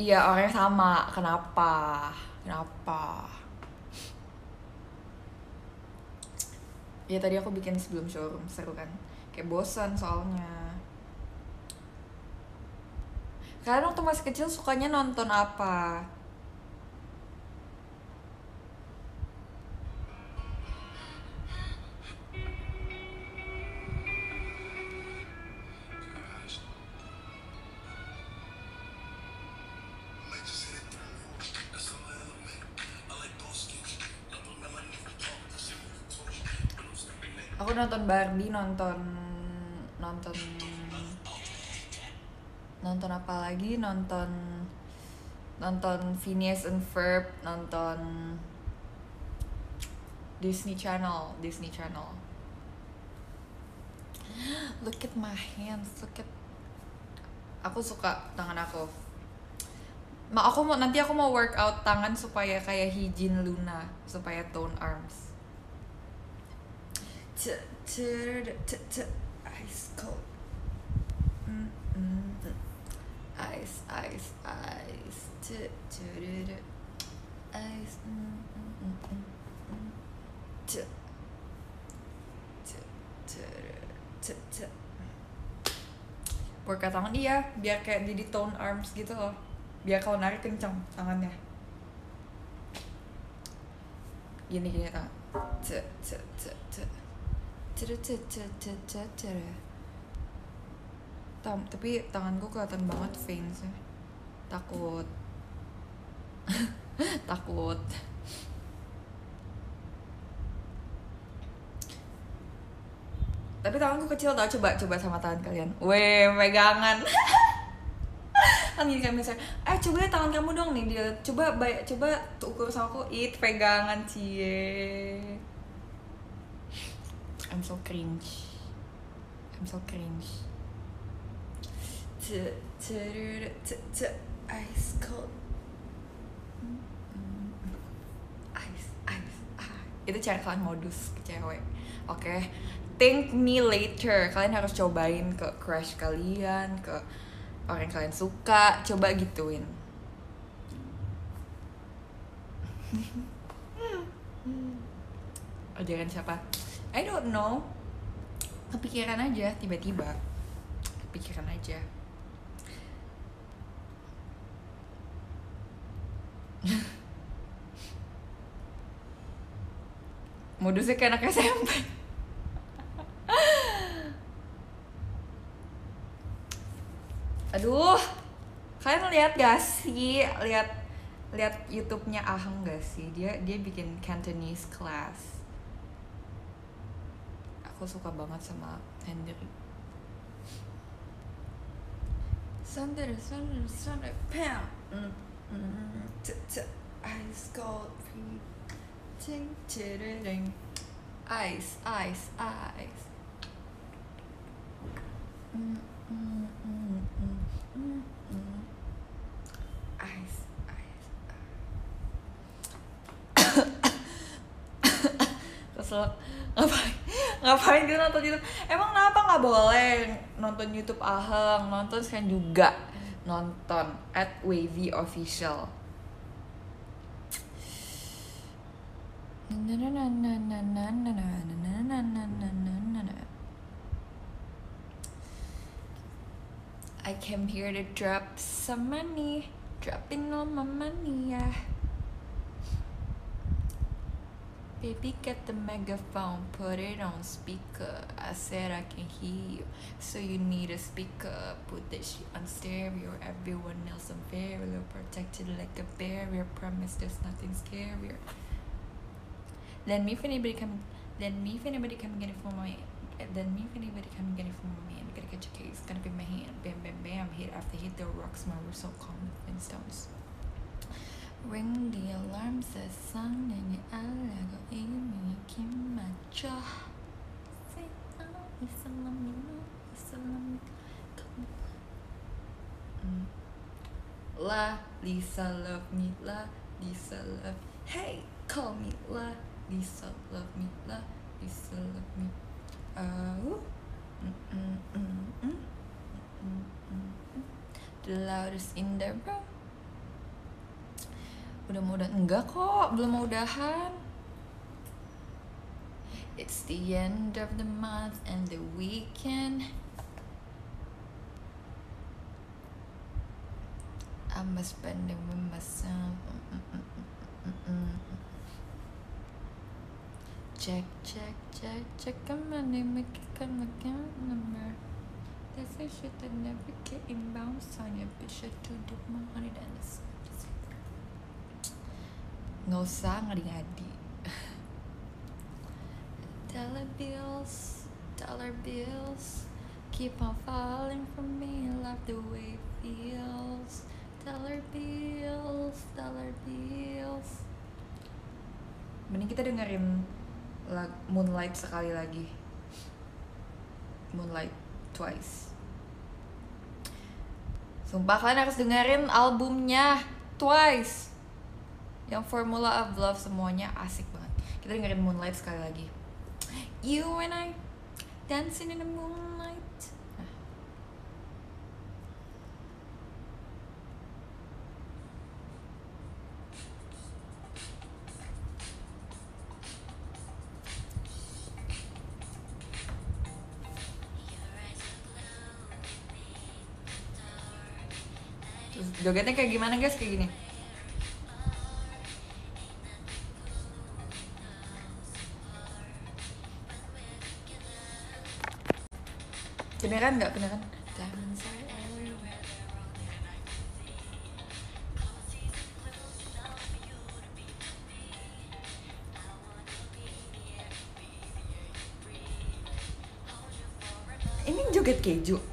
S1: Iya orangnya sama. Kenapa? Kenapa? Ya tadi aku bikin sebelum showroom seru kan. Kayak bosan soalnya. Kalian waktu masih kecil sukanya nonton apa? Barbie, nonton nonton nonton apa lagi? Nonton nonton Phineas and Ferb, nonton Disney Channel, Disney Channel. Look at my hands, look at Aku suka tangan aku. Ma aku mau nanti aku mau workout tangan supaya kayak Hijin Luna, supaya tone arms. Ice cold. Ice ice ice. Ice workout tangan iya. Biar kayak jadi tone arms gitu loh. Biar kalau narik kencang tangannya. Gini gini tangan. T t t t Tam, tapi tanganku kelihatan banget veinsnya takut. Takut. Tapi tanganku kecil tau coba coba sama tangan kalian. Weh pegangan. Kan gini kan misalnya eh coba lihat tangan kamu dong nih dia coba bay coba ukur sama aku. It pegangan cie I'm so cringe. I'm so cringe. Ice cold. Ice ice ah. itu cara kalian modus ke cewek. Oke. Think me later. Kalian harus cobain ke crush kalian ke orang yang kalian suka. Coba gituin. Ajaran siapa I don't know. Kepikiran aja tiba-tiba. Kepikiran aja. Modusnya kayak anak SMP aduh kalian lihat gak sih? Lihat lihat YouTube-nya Ahang gak sih? Dia dia bikin Cantonese class. Aku suka banget sama Hendry Sunday, Sunday, Sunday, Pam. Mm, mm, t t ice cold, ting, ting, Ice, ice, ice. Mm, mm, mm, mm, mm, mm. Ice, ice, ice. Kesel. Ngapain? ngapain gitu nonton YouTube? Emang kenapa nggak boleh nonton YouTube Aheng? Nonton sekarang juga. Nonton at Wavy Official. I came here to drop some money, dropping all my money, yeah. Baby, get the megaphone, put it on speaker. I said I can hear you, so you need a speaker. Put that shit on stereo. Everyone else on barrier, protected like a barrier. Promise there's nothing scarier. Then me if anybody come. then me if anybody come get it for my. then me if anybody come get it for my man. Gotta get your case. Gonna be my hand. Bam, bam, bam. Hit after hit the rocks. My we're so calm. Flintstones. Ring the alarm 세상 내게 알라고 이미 김맞춰 Say oh, it's a love me, no, it's a love me Come on. Mm. La Lisa love me, la Lisa love Hey, call me la Lisa love me, la Lisa love me Oh mm, mm, mm, mm, mm, mm, mm, mm. The loudest in the room udah mau udah enggak kok belum mau udahan. It's the end of the month and the weekend. I must spend it with myself Mm, mm, mm. Check, check, check, check my money, make it account number. That's a shit that never get inbound Sign your I to do my than this nggak usah ngadi-ngadi dollar bills dollar bills keep on falling for me love the way it feels. Dollar bills dollar bills. Mending kita dengerin lag Moonlight sekali lagi. Moonlight twice. Sumpah kalian harus dengerin albumnya Twice yang Formula of Love semuanya asik banget. Kita dengerin Moonlight sekali lagi. You and I dancing in the moonlight. Jogetnya kayak gimana guys? Kayak gini Kedengeran nggak kedengeran? Everywhere. Ini joget keju.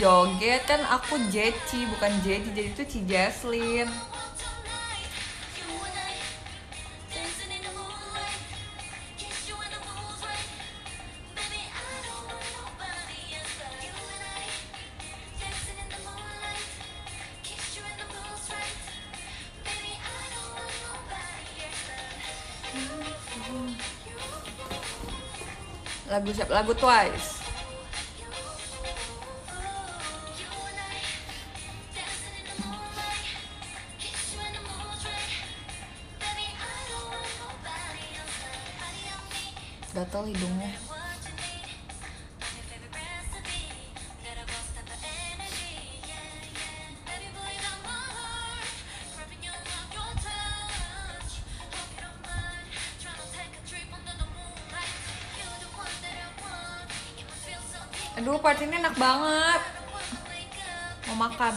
S1: Joget kan aku Jeci bukan Jeci jadi itu Ci Jaslyn. Lagu siapa? Lagu Twice banget. Mau makan.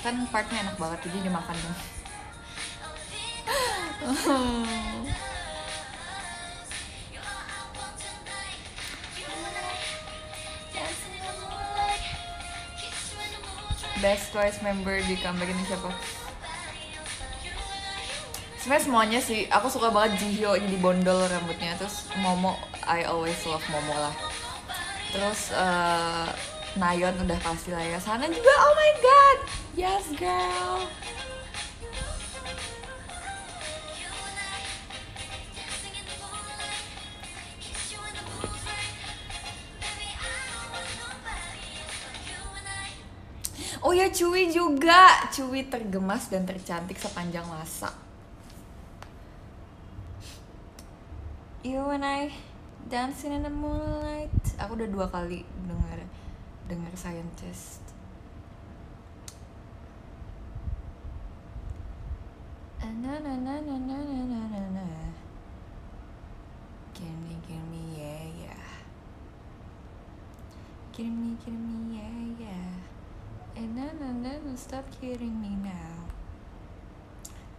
S1: Kan partnya enak banget jadi dimakan dong. Best twice member di comeback ini siapa? Sebenarnya semuanya sih. Aku suka banget Jihyo jadi bondol rambutnya. Terus Momo I always love Momo lah terus eh, Nayon udah pasti lah ya. Sana juga oh my god. Yes girl. Oh ya Cui juga. Cui tergemas dan tercantik sepanjang masa. You and I dancing in the moonlight. Aku udah dua kali dengar dengar scientist. Na na na na na na na na na Gimme, gimme, yeah, yeah. Gimme, gimme, yeah, yeah And na na na stop kidding me now.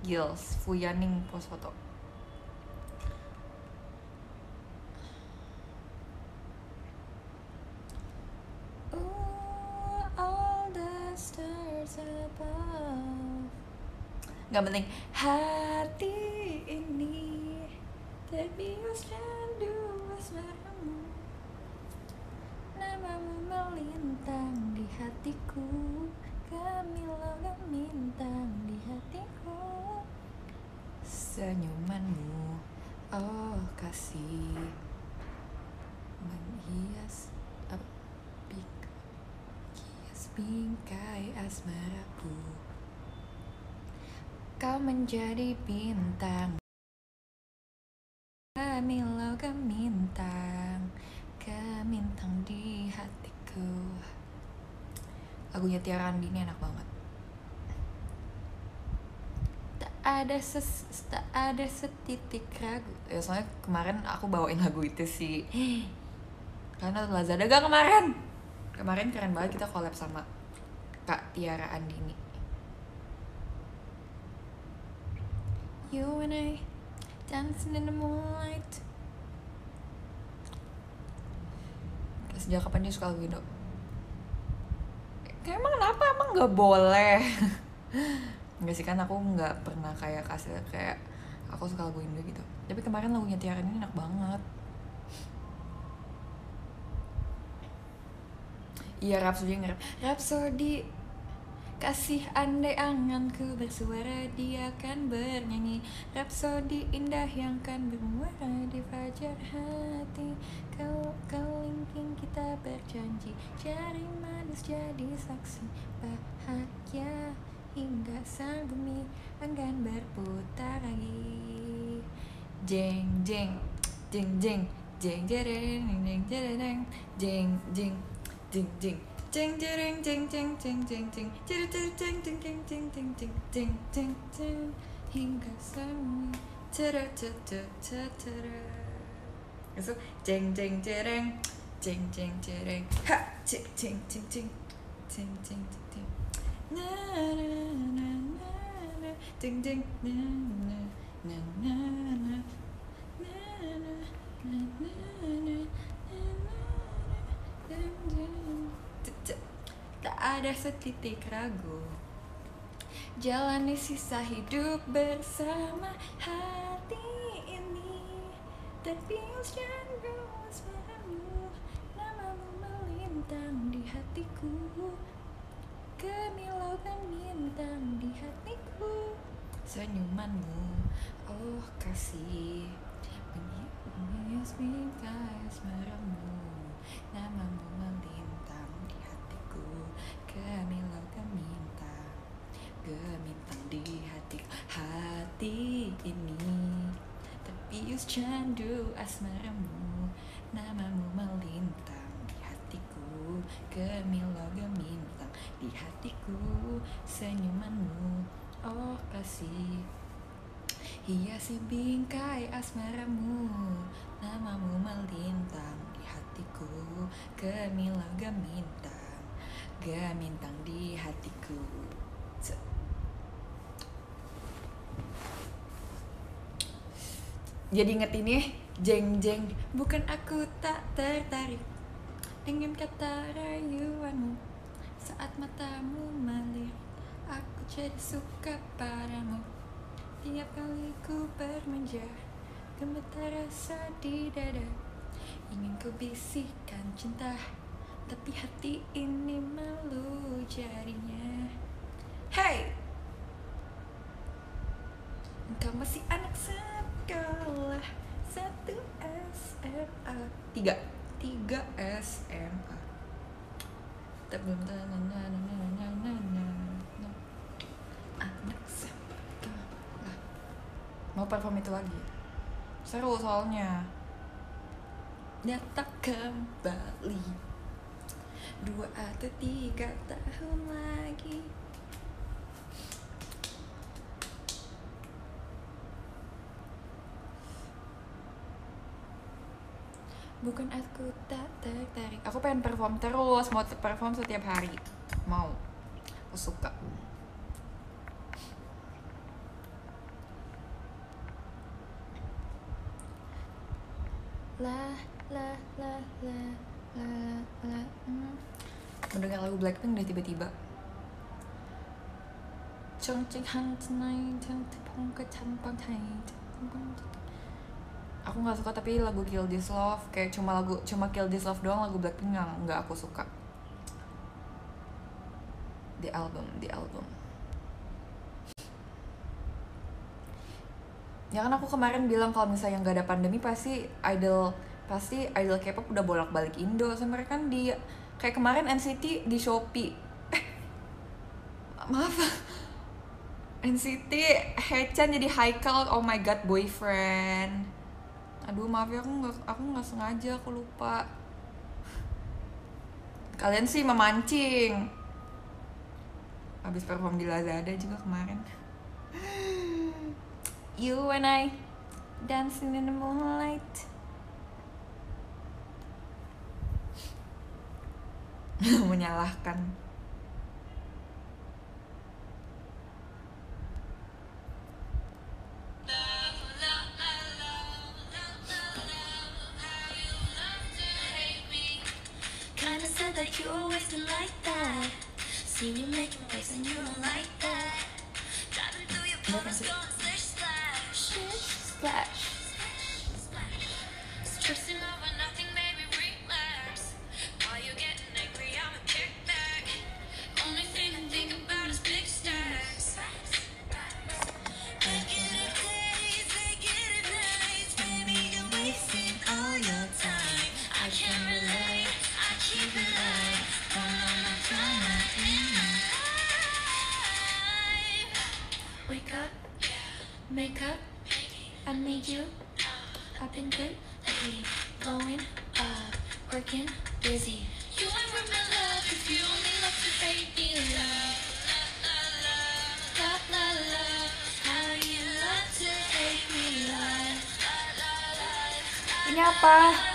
S1: Gills, Fuyaning post foto Ooh, all the stars above. Gak penting. Hati ini Terbius candu asmaramu Namamu melintang di hatiku. Gemilau gemintang di hatiku. Senyumanmu Oh kasih Menghias bingkai asmaraku. Kau menjadi bintang. Gemilau gemintang. Gemintang di hatiku. Lagunya Tiara Andini enak banget. Tak ada ses, tak ada setitik ragu. Ya soalnya kemarin aku bawain lagu itu sih. Karena Lazada gak kemarin Kemarin keren banget kita collab sama Kak Tiara Andini. You and I dancing in the moonlight. Sejak kapan dia suka lagu Indo? Kayak emang kenapa? Emang gak boleh. Enggak sih kan aku nggak pernah kayak kasih kayak Aku suka lagu Indo gitu. Tapi kemarin lagunya Tiara ini enak banget Iya Rhapsody ngerap Rhapsody Kasih andai anganku bersuara Dia akan bernyanyi Rhapsody indah yang kan bermuara Di fajar hati Kalau kelingking kita berjanji Jari manis jadi saksi Bahagia hingga sang bumi Enggan berputar lagi Jeng jeng Jeng jeng Jeng jereng Jeng jereng Jeng jeng Jeng 띵띵 찡찡 찡찡 찡찡 찡 찌르찌르 찡찡 찡찡 찡찡 찡찡 흰각 삶이 트르트트트트르 그래서 찡찡찡 찡찡찡 하! 찡찡찡찡 찡찡찡 나라라라라 찡찡 나나나나나 나나나나나 Tak ada setitik ragu. Jalani sisa hidup bersama hati ini. Terbius dan ruas padamu Namamu melintang di hatiku. Kemilau bintang di hatiku. Senyumanmu, oh kasih. Menius bingkai asmaramu Namamu melintang di hatiku Kemilau gemintang Gemintang di hati hati ini. Terbius candu asmaramu Namamu melintang di hatiku Gemilau gemintang di hatiku Senyumanmu oh kasih. Hiasi bingkai asmaramu Namamu melintang di hatiku Gemilau gemintang Gemintang di hatiku Se- Jadi inget ini Jeng jeng. Bukan aku tak tertarik Dengan kata rayuanmu. Saat matamu melihat Aku jadi suka padamu. Tiap kali ku bermanja Gemetar rasa di dada. Ingin ku bisikan cinta Tapi hati ini malu jadinya Hey! Engkau masih anak sekolah satu SMA tiga. Tiga SMA tetap belum nanya nanya nanya anak mau perform itu lagi? Seru soalnya. Nyata kembali. Dua atau tiga tahun lagi. bukan aku tak tertarik. Aku pengen perform terus mau perform setiap hari. Mau. Aku suka. La la la la la la. hmm. mendengar lagu Blackpink udah tiba-tiba. 정직한 나이 정특 봉긋 한방 다이 정특 봉긋 Aku nggak suka tapi lagu Kill This Love kayak cuma lagu cuma Kill This Love doang lagu Blackpink yang nggak aku suka. The album, the album. Ya kan aku kemarin bilang kalau misalnya nggak ada pandemi pasti idol pasti idol K-pop udah bolak-balik Indo. So mereka kan di kayak kemarin NCT di Shopee. Eh, maaf. NCT Haechan jadi Haikal, oh my god boyfriend. Aduh maaf ya aku nggak aku nggak sengaja aku lupa. Kalian sih memancing. Habis perform di Lazada juga kemarin. You and I dancing in the moonlight. Menyalahkan.
S2: Said that you always been like that. See me making waves and you don't like that. Driving through your photos, going splish splash.
S1: Splash.
S2: Stressing over 八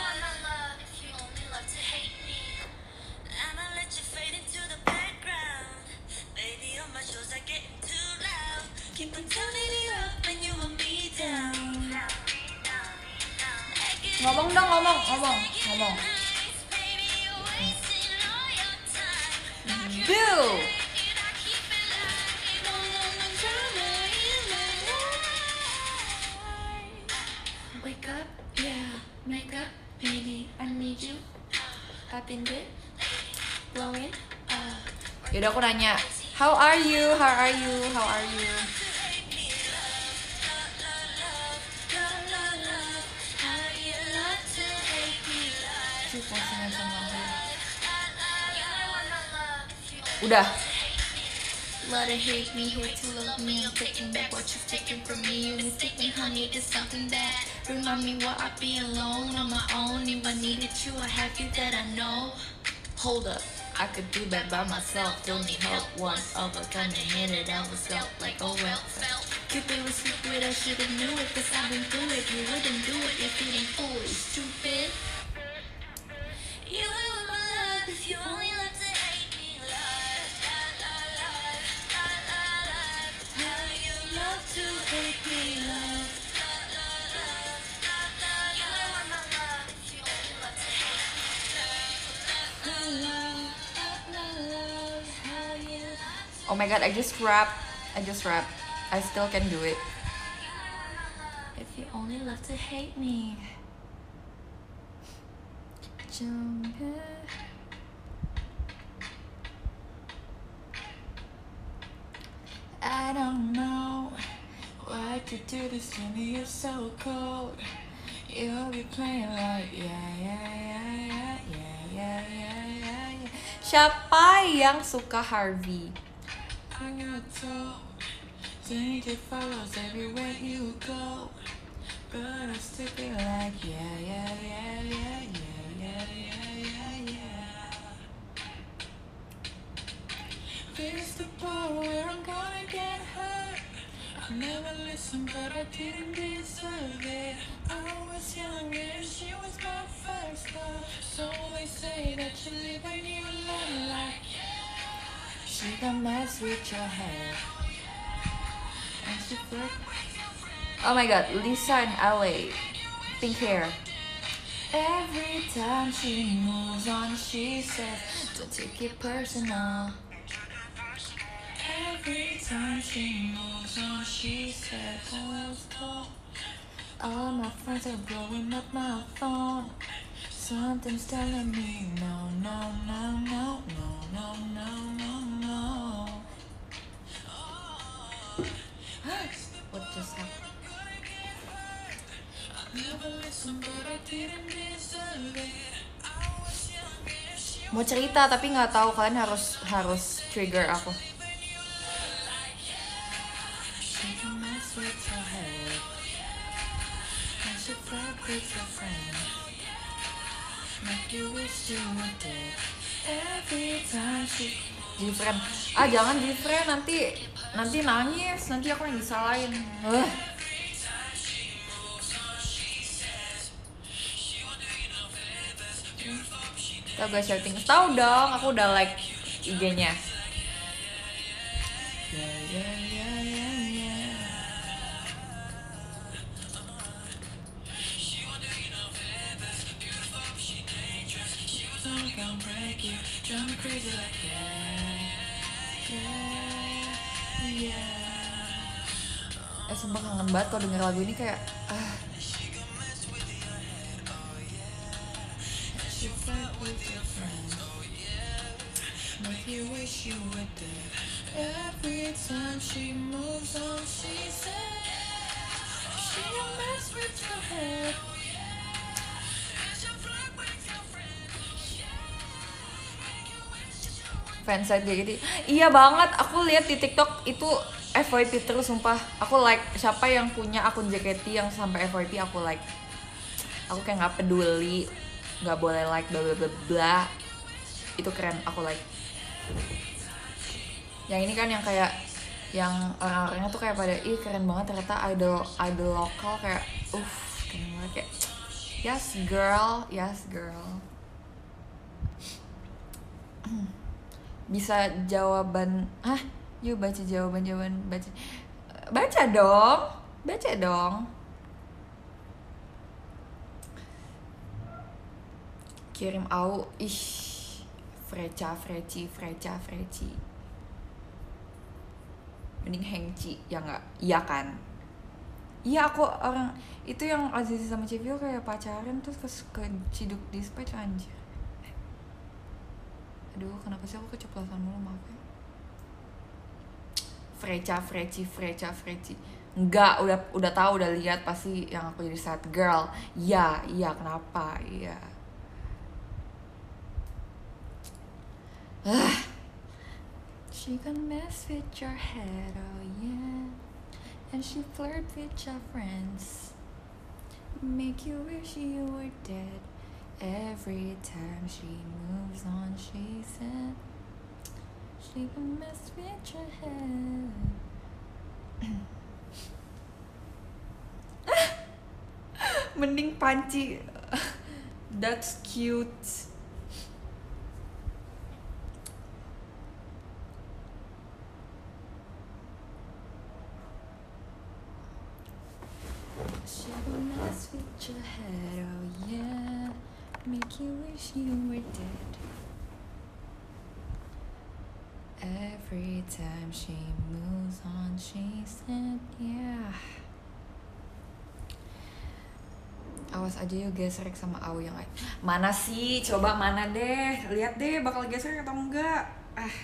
S2: are you?
S1: How are you? How are you? Udah.
S2: Love to hate me, hate to love me. I'm taking back what you've taken from me. You mistaken, honey, is something that remind me why I be alone on my own. If I needed you, I have you that I know.
S1: Hold up.
S2: I could do that by myself, don't need help. One of a kind of minute, I was felt like oh well. Cupid was stupid, I should've knew it, cause I've been through it. You wouldn't do it if you ain't foolish, stupid.
S1: Oh my god, I just rap. I just rap. I still can do it.
S2: If you only love to hate me.
S1: I don't know why you do this to me. You're so cold. You'll be playing like yeah yeah yeah yeah yeah yeah yeah. yeah. Siapa yang suka Harvey? I got told, think it follows everywhere you go. But I still feel like yeah yeah yeah yeah yeah yeah yeah yeah yeah. This the part where I'm gonna get hurt. I never listened, but I didn't deserve it. I was younger, and she was my first love. So they say that you live when you learn like Shake a mess with your hand. Oh my god, Lisa and LA. Pink hair. Every time she moves on, she says, Don't take it personal. Every time she moves on, she says, Let's go. All my friends are blowing up my phone. Something's telling me, No, No, no, no, no, no, no, no. Mau cerita tapi nggak tahu kalian harus harus trigger aku. Jadi friend, ah jangan jadi friend nanti nanti nangis nanti aku yang disalahin. Ugh. Tau gak shouting? Tahu dong, aku udah like IG-nya. Ya, ya, ya, ya, ya. Eh sumpah kangen banget kalau denger lagu ini kayak with your friends. Gitu. Iya banget, aku lihat di TikTok itu FYP terus sumpah. Aku like siapa yang punya akun JKT yang sampai FYP aku like. Aku kayak nggak peduli, nggak boleh like bla bla bla. Itu keren, aku like. Yang ini kan yang kayak yang orang-orangnya tuh kayak pada ih keren banget ternyata idol idol lokal kayak uff keren banget. Kayak yes girl yes girl. Bisa jawaban ah yuk baca jawaban jawaban baca. Baca dong baca dong kirim au ih Freca, Freci, Freca, Freci. Mending Hengci, ya nggak? Iya kan? Iya aku orang itu yang Azizi sama Civil kayak pacaran terus ke, ke Ciduk Dispatch anjir. Aduh, kenapa sih aku keceplosan mulu maaf ya. Freca, Freci, Freca, Freci. Enggak, udah udah tahu, udah lihat pasti yang aku jadi sad girl. Iya, iya kenapa? Iya. Ah. She can mess with your head, oh yeah. And she flirt with your friends. Make you wish you were dead. Every time she moves on, she said, She can mess with your head. Mending panci. That's cute. Make you wish you were dead. Every time she moves on, she said, yeah. Awas aja yuk geser sama Au yang lain. Mana sih? Coba mana deh. Lihat deh bakal geser atau enggak. Ah.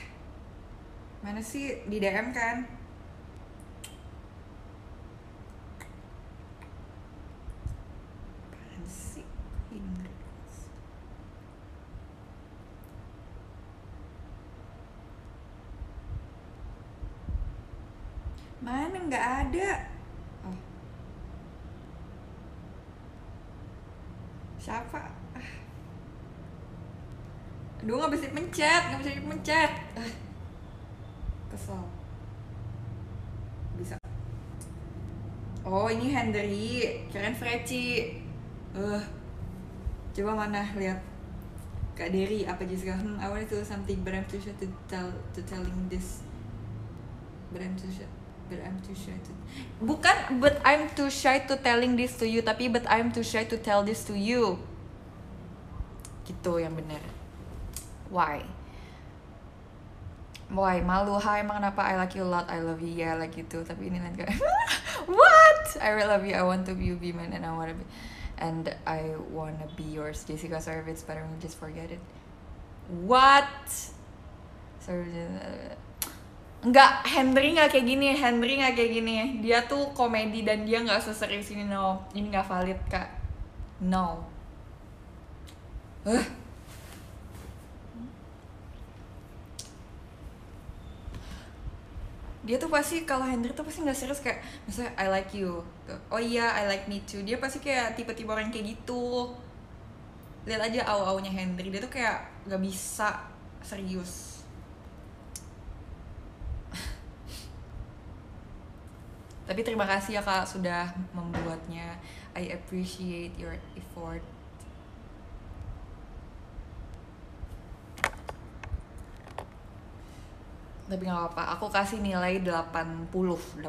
S1: Mana sih? Di DM kan? Apaan sih? Inggris. Mana nggak ada? Oh. Siapa? Ah. Aduh nggak bisa mencet, nggak bisa mencet. Ah. Kesel. Bisa. Oh ini Henry, keren Freci. Eh, coba mana lihat. Kak Derry apa Jessica? Hmm, I want to do something, but I'm too shy to tell to telling this. But I'm too shy. But I'm too shy to. Bukan, but I'm too shy to telling this to you, tapi but I'm too shy to tell this to you. Gitu yang benar. Why? Why? Malu, hai emang kenapa I like you a lot, I love you, yeah like gitu Tapi ini lain What? I really love you, I want to be you, be man, and I wanna be And I wanna be yours Jessica, sorry if it's better you just forget it What? Sorry, uh, Enggak, Henry nggak kayak gini, Henry nggak kayak gini. Dia tuh komedi dan dia nggak seserius ini, no. Ini nggak valid, kak. No. Huh? dia tuh pasti kalau Henry tuh pasti nggak serius kayak misalnya I like you. Oh iya I like me too. Dia pasti kayak tipe-tipe orang kayak gitu. Lihat aja au-aunya Henry dia tuh kayak nggak bisa serius tapi terima kasih ya kak sudah membuatnya. I appreciate your effort. Tapi nggak apa-apa. Aku kasih nilai 80 80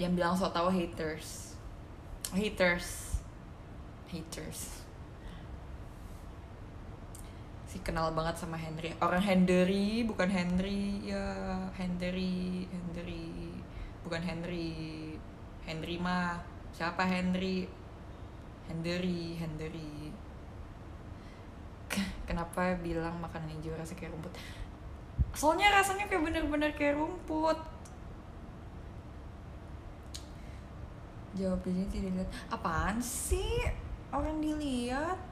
S1: yang bilang so tau haters. Haters. Haters si kenal banget sama Henry. Orang Henry bukan Henry ya Henry Henry bukan Henry Henry mah. Siapa Henry? Henry Henry. Kenapa bilang makanan hijau rasa kayak rumput? Soalnya rasanya kayak bener-bener kayak rumput. Jawabnya tidak dilihat. Apaan sih? Orang dilihat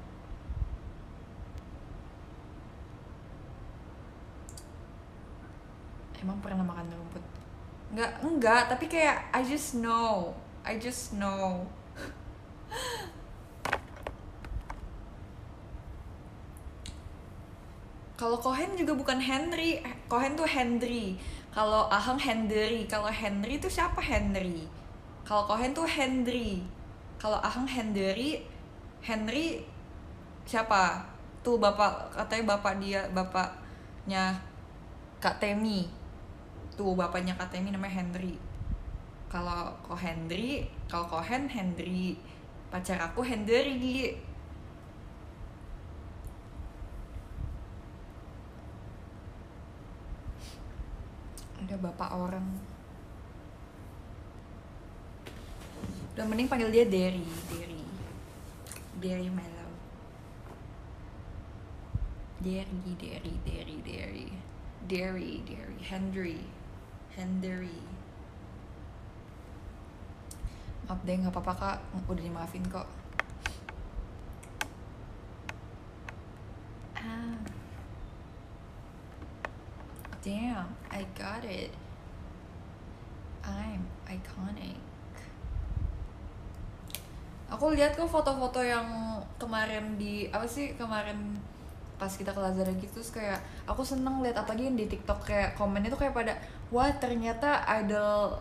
S1: emang pernah makan rumput? Nggak enggak tapi kayak I just know. I just know. Kalau Cohen juga bukan Henry. Cohen tuh Henry. Kalau Aheng Henry. Kalau Henry itu siapa Henry? Kalau Cohen tuh Henry. Kalau Aheng Henry. Henry siapa? Tuh bapak katanya bapak dia bapaknya Kak Temi tuh bapaknya Kak Temi namanya Henry. Kalau ko Hendry kalau Kohen Hendry pacar aku Hendry udah bapak orang. Udah mending panggil dia Derry Derry. Derry Mellow Derry Derry Derry Derry. Derry Derry Hendry Hendry maaf deh nggak apa-apa kak. Udah dimaafin kok. Ah. Damn I got it. I'm iconic. Aku lihat kok foto-foto yang kemarin di apa sih kemarin pas kita ke Lazada gitu terus kayak aku seneng lihat apalagi di TikTok kayak komennya tuh kayak pada wah ternyata idol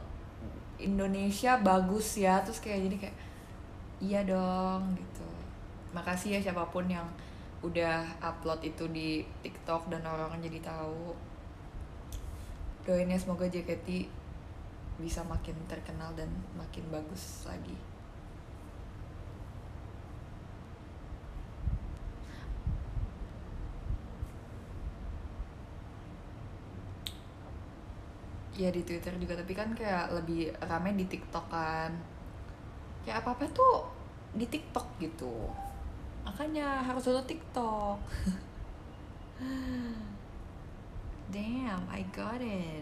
S1: Indonesia bagus ya. Terus kayak jadi kayak iya dong gitu. Makasih ya siapa pun yang udah upload itu di TikTok dan orang jadi tahu. Doain ya semoga JKT bisa makin terkenal dan makin bagus lagi ya di Twitter juga tapi kan kayak lebih rame di TikTok kan. Kayak apa apa tuh di TikTok gitu. Makanya harus ada TikTok. Damn I got it.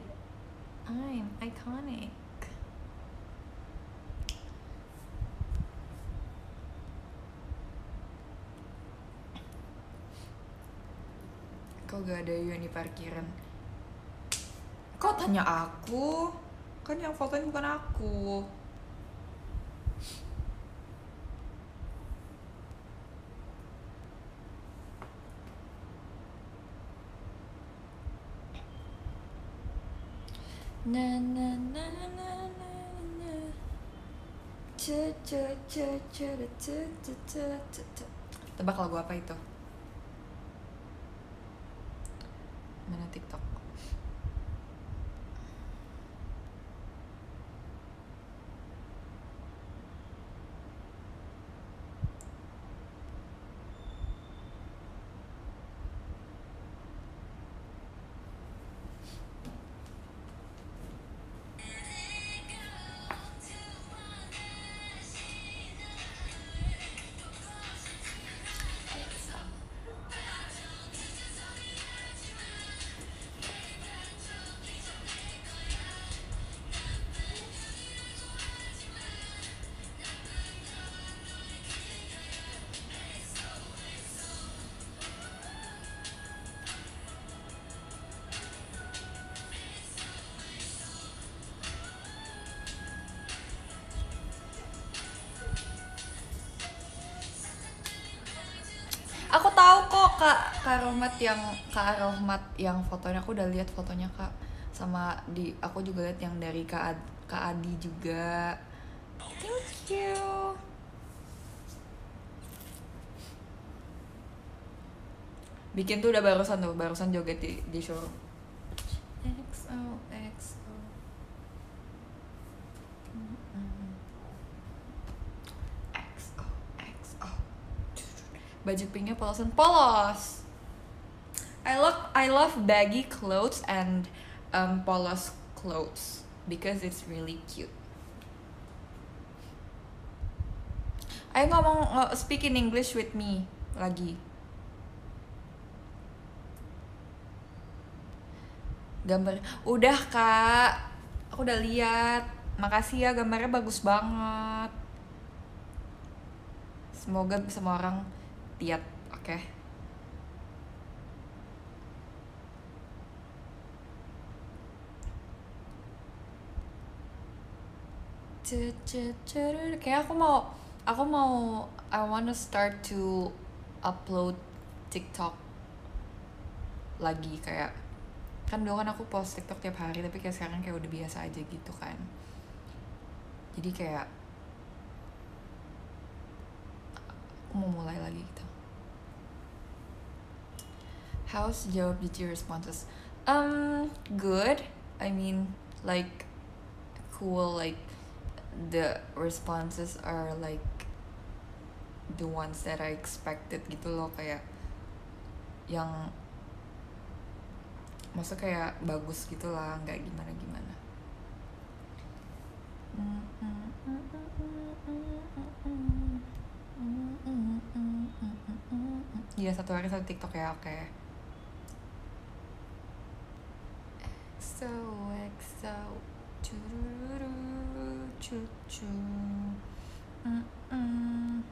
S1: I'm iconic. Kok gak ada Yuni parkiran Kok tanya aku? Kan yang fotoin bukan aku. Na na na na na na. Ca ca ca da, ca ca ca ca ca. Tebak lagu apa itu? Mana TikTok? Kak Rohmat yang Kak Rohmat yang fotonya aku udah lihat fotonya Kak sama di aku juga lihat yang dari Kak Ad, Kak Adi juga. Thank you. Bikin tuh udah barusan tuh, barusan joget di, di showroom. XO, XO. XO, XO. Baju pinknya polosan polos. I love I love baggy clothes and um, polos clothes because it's really cute. Ayo ngomong uh, speak in English with me lagi. Gambar udah kak, aku udah lihat. Makasih ya gambarnya bagus banget. Semoga semua orang lihat, oke? Kayak aku mau, aku mau, I wanna start to upload TikTok lagi kayak kan dulu kan aku post TikTok tiap hari tapi kayak sekarang kayak udah biasa aja gitu kan jadi kayak aku mau mulai lagi gitu how's jawab GT responses um good I mean like cool like the responses are like the ones that I expected gitu loh kayak yang masa kayak bagus gitu lah nggak gimana gimana Iya satu hari satu TikTok ya oke. EXO EXO cururu cucu. Mm-mm.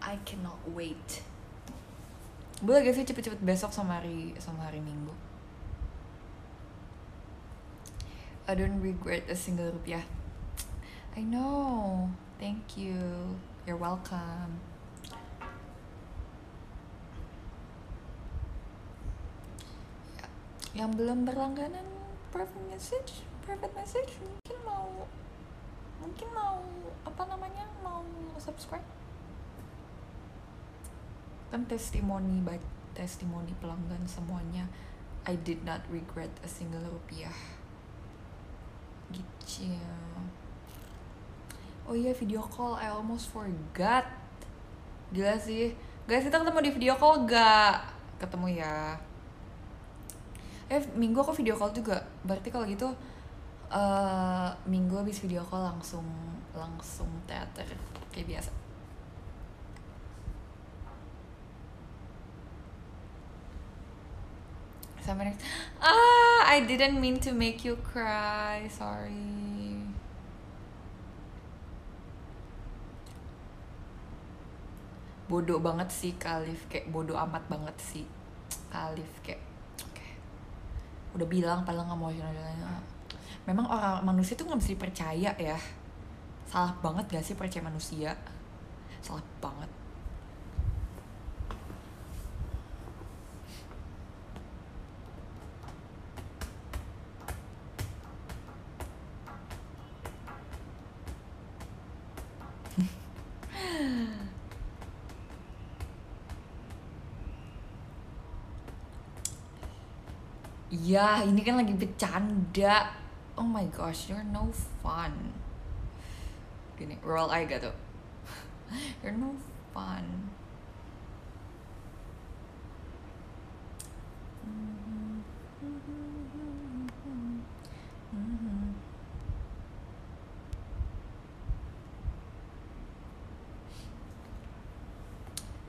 S1: I cannot wait. Boleh gak sih cepet-cepet besok sama hari sama hari Minggu? I don't regret a single rupiah. I know. Thank you. You're welcome. Ya, Yang belum berlangganan private message, private message mungkin mau mungkin mau apa namanya mau subscribe kan testimoni baik testimoni pelanggan semuanya I did not regret a single rupiah. Gitu oh iya video call I almost forgot. Gila sih. Guys kita ketemu di video call gak ketemu ya. Eh minggu aku video call juga. Berarti kalau gitu eh minggu habis video call langsung langsung teater. Kayak biasa Sampai next. Ah, I didn't mean to make you cry. Sorry. Bodoh banget sih Kalif, kayak bodoh amat banget sih Kalif kayak. Oke. Udah bilang padahal nggak mau jalan-jalan. Memang orang manusia tuh nggak bisa dipercaya ya. Salah banget gak sih percaya manusia? Salah banget. Ya, ini kan lagi bercanda. Oh my gosh, you're no fun. Gini, roll eye tuh? You're no fun.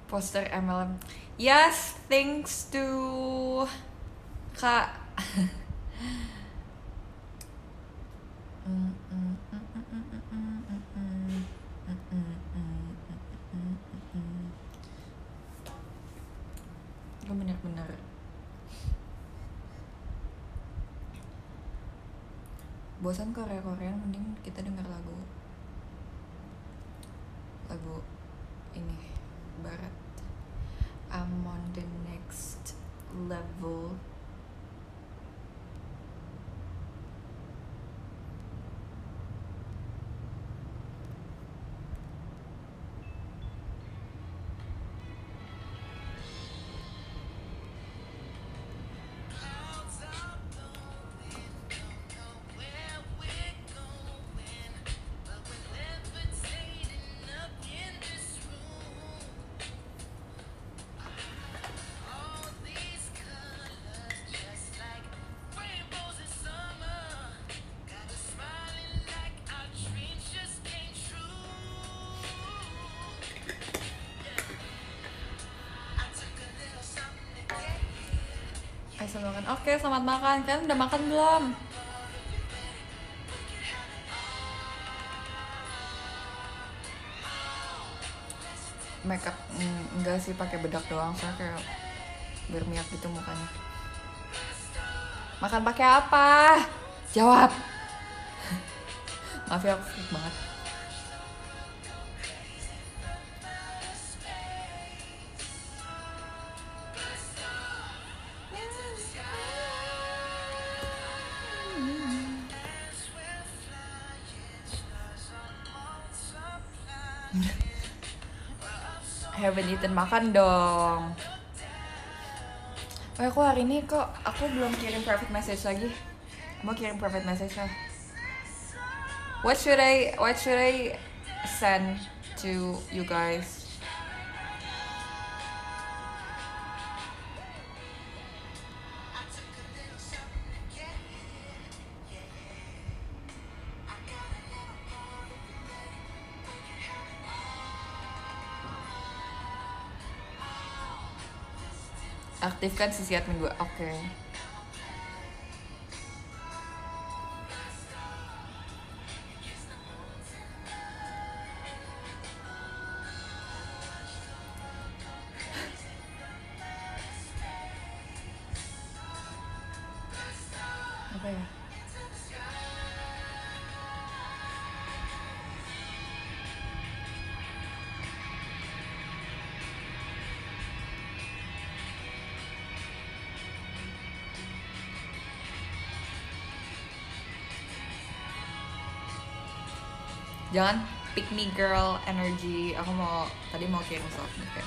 S1: Poster MLM. Yes, thanks to Kak. Gue bener-bener bosan Korea Korean mending kita denger lagu lagu Selamat makan. Oke, selamat makan. Kalian udah makan belum? Makeup mm, enggak sih pakai bedak doang, soalnya kayak berminyak gitu mukanya. Makan pakai apa? Jawab. Maaf ya aku banget. Eaten makan dong Oh, aku hari ini kok aku belum kirim private message lagi. Mau kirim private message lah. What should I What should I send to you guys? Aktifkan sisi admin gue. Oke. Apa Jangan pick me girl energy. Aku mau tadi mau kirim soft oke.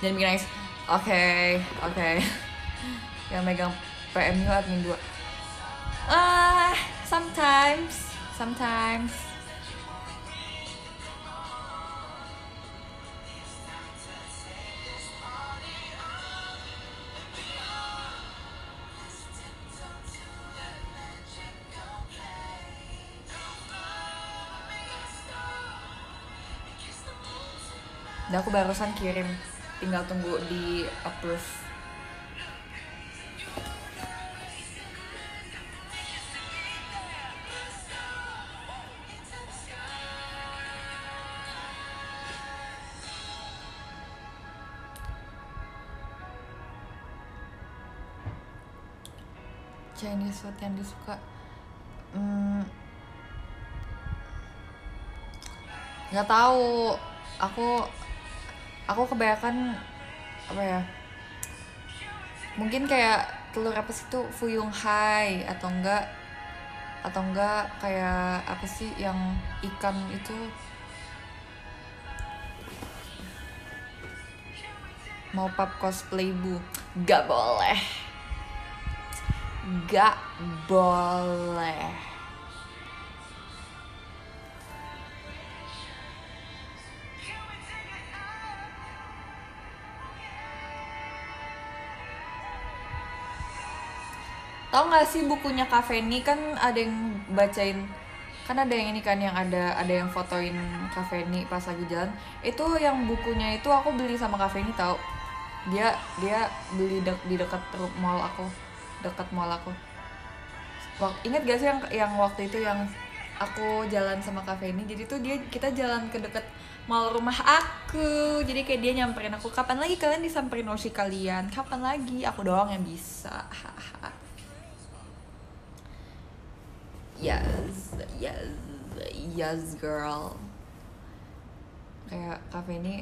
S1: Jangan bikin nangis. Oke, oke. Yang megang PM gue admin 2 Ah, sometimes, sometimes. Dan aku barusan kirim, tinggal tunggu di approve. Chinese food yang disuka. Hmm, nggak tahu. Aku aku kebanyakan apa ya mungkin kayak telur apa sih tuh fuyung hai atau enggak atau enggak kayak apa sih yang ikan itu? Mau pap cosplay bu? Gak boleh. Gak boleh Tahu nggak sih bukunya Kafeni kan ada yang bacain kan ada yang ini kan yang ada ada yang fotoin Kafeni pas lagi jalan. Itu yang bukunya itu aku beli sama Kafeni tahu dia dia beli dek, di dekat mall aku dekat mall aku. Wak, ingat gak sih yang yang waktu itu yang aku jalan sama Kafeni jadi tuh dia kita jalan ke dekat mall rumah aku. Jadi kayak dia nyamperin aku kapan lagi kalian disamperin Oshi kalian? Kapan lagi? Aku doang yang bisa yes yes yes girl. Kayak kafe ini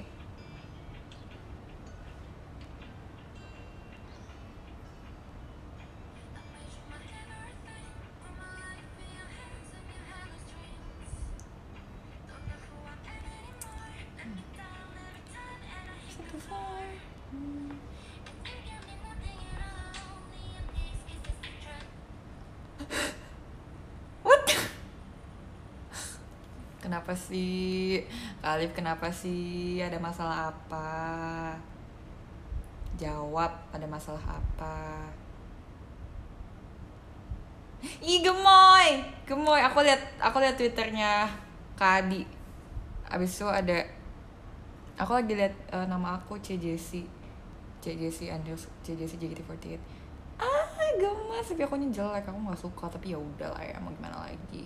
S1: What? Kenapa sih? Kak Alif kenapa sih? Ada masalah apa? Jawab, ada masalah apa? Ih gemoy, gemoy. Aku lihat, aku lihat twitternya Kak Adi. Abis itu ada, aku lagi lihat eh, nama aku CJC, CJC Andrews, CJC JKT48. Ah gemas, tapi aku jelek, aku nggak suka. Tapi ya udah lah ya, mau gimana lagi.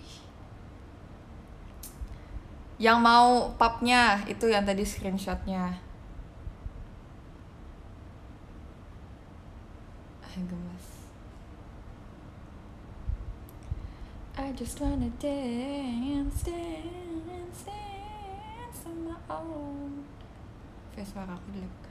S1: Yang mau papnya itu yang tadi screenshotnya. Ah, gemas. I just wanna dance, dance, dance on own. Kayak suara aku jelek.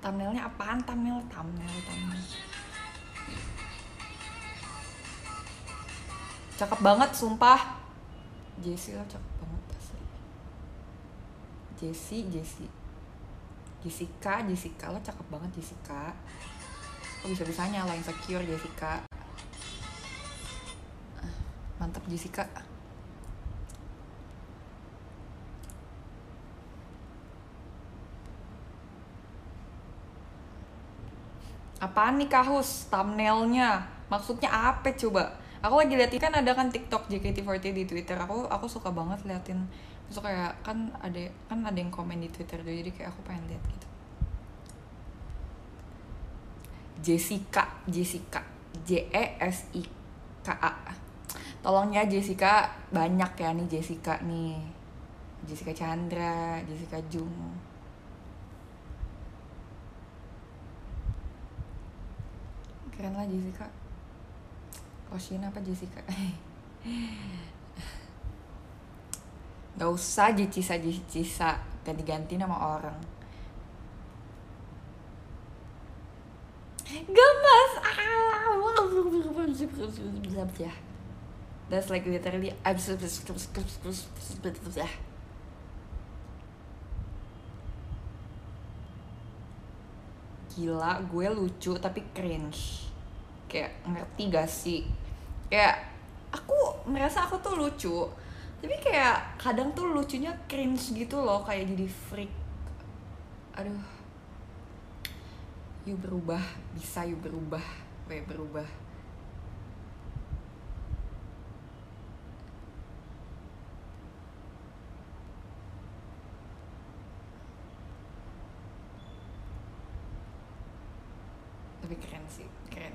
S1: Thumbnailnya apaan? Thumbnail thumbnail thumbnail. Cakep banget sumpah. Jessie lo cakep banget asli. Jessie Jessie Jessica Jessica lo cakep banget Jessica. Kok bisa bisanya lo insecure Jessica. Ah, mantap Jessica Apaan nih kahus thumbnailnya? Maksudnya apa coba? Aku lagi liatin kan ada kan TikTok JKT48 di Twitter. Aku aku suka banget liatin. Terus kayak kan ada kan ada yang komen di Twitter tuh, jadi kayak aku pengen lihat gitu. Jessica, Jessica, J E S I K A. Tolong ya Jessica, banyak ya nih Jessica nih. Jessica Chandra, Jessica Jung. Keren lah Jessica. Oshin apa Jessica? Gak usah Jicisa Jicisa ganti-ganti nama orang. Gemes. Ah. Ya. That's like literally ya. Gila, gue lucu tapi cringe. Kayak ngerti gak sih? Kayak aku merasa aku tuh lucu. Tapi kayak kadang tuh lucunya cringe gitu loh, kayak jadi freak. Aduh. You berubah, bisa you berubah. Gue berubah. Tapi keren keren.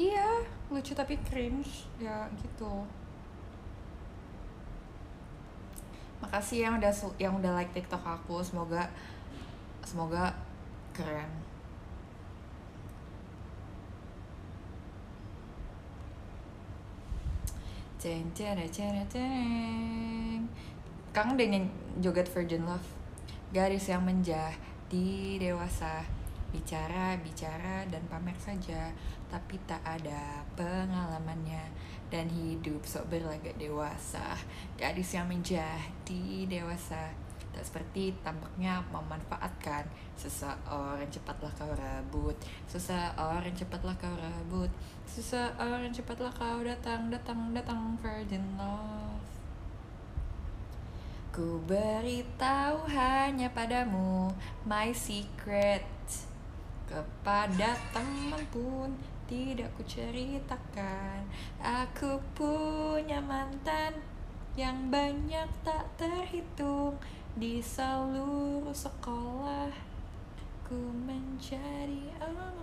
S1: Iya, lucu tapi cringe, ya gitu. Makasih yang udah yang udah like TikTok aku, semoga semoga keren. Ceng ceng ceng ceng. Kang nyanyi joget Virgin Love. Garis yang menjadi dewasa. Bicara, bicara, dan pamer saja. Tapi tak ada pengalamannya. Dan hidup sok berlagak dewasa. Gadis yang menjadi dewasa. Tak seperti tampaknya memanfaatkan. Seseorang cepatlah kau rebut. Seseorang cepatlah kau rebut. Seseorang cepatlah kau datang, datang, datang Virgin Love. Ku beritahu hanya padamu My secret Kepada teman pun tidak ku ceritakan Aku punya mantan Yang banyak tak terhitung Di seluruh sekolah Ku menjadi omongan.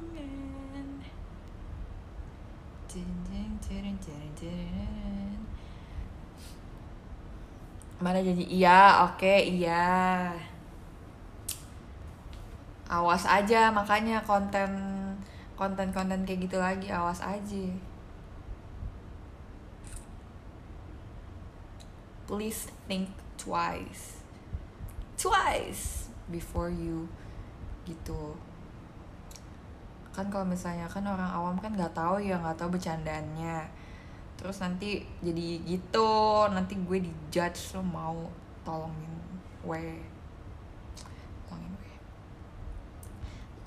S1: Mana jadi iya, oke iya. Awas aja makanya konten konten-konten kayak gitu lagi awas aja. Please think twice. Twice before you gitu. Kan kalau misalnya kan orang awam kan nggak tahu ya nggak tahu bercandaannya terus nanti jadi gitu nanti gue dijudge lo mau tolongin gue tolongin gue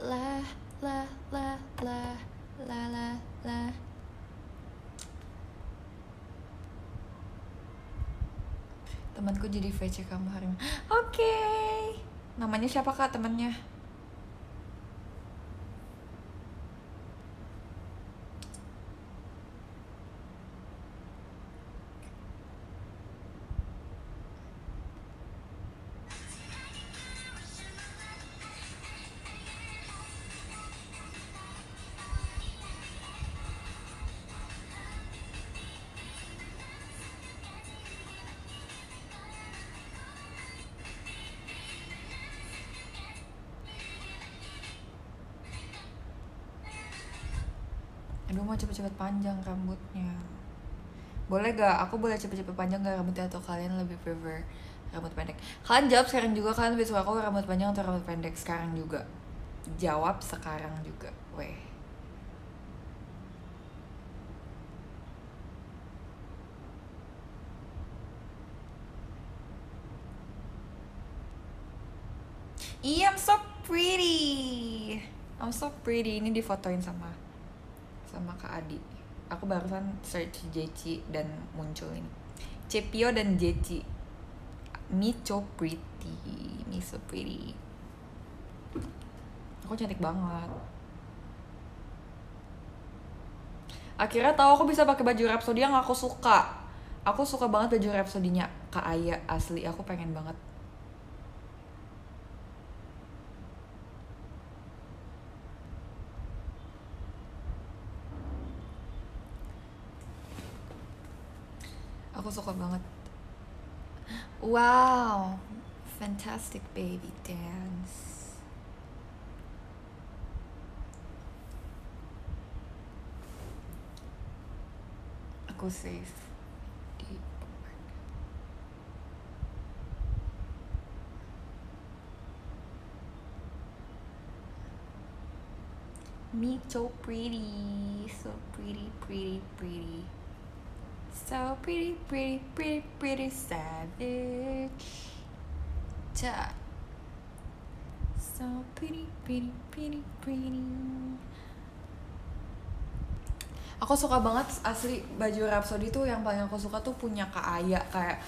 S1: lah lah lah lah lah lah lah temanku jadi VC kamu hari ini. Oke. Namanya siapa kak temannya cepet-cepet panjang rambutnya Boleh gak? Aku boleh cepet-cepet panjang gak rambutnya Atau kalian lebih prefer rambut pendek? Kalian jawab sekarang juga Kalian lebih suka aku rambut panjang atau rambut pendek sekarang juga? Jawab sekarang juga Weh Iya, I'm so pretty. I'm so pretty. Ini difotoin sama sama Kak Adi. Aku barusan search Jeci dan muncul ini. Cepio dan. Me so pretty. Me so pretty. Aku cantik banget. Akhirnya tahu aku bisa pakai baju Rhapsody yang aku suka. Aku suka banget baju Rhapsody-nya Kak Aya asli. Aku pengen banget Suka banget. Wow, fantastic baby dance. Di bookmark. Me so pretty, so pretty, pretty, pretty. So pretty, pretty, pretty, pretty savage. Ta. So pretty, pretty, pretty, pretty. Aku suka banget asli baju Rhapsody tuh yang paling aku suka tuh punya Kak Aya kayak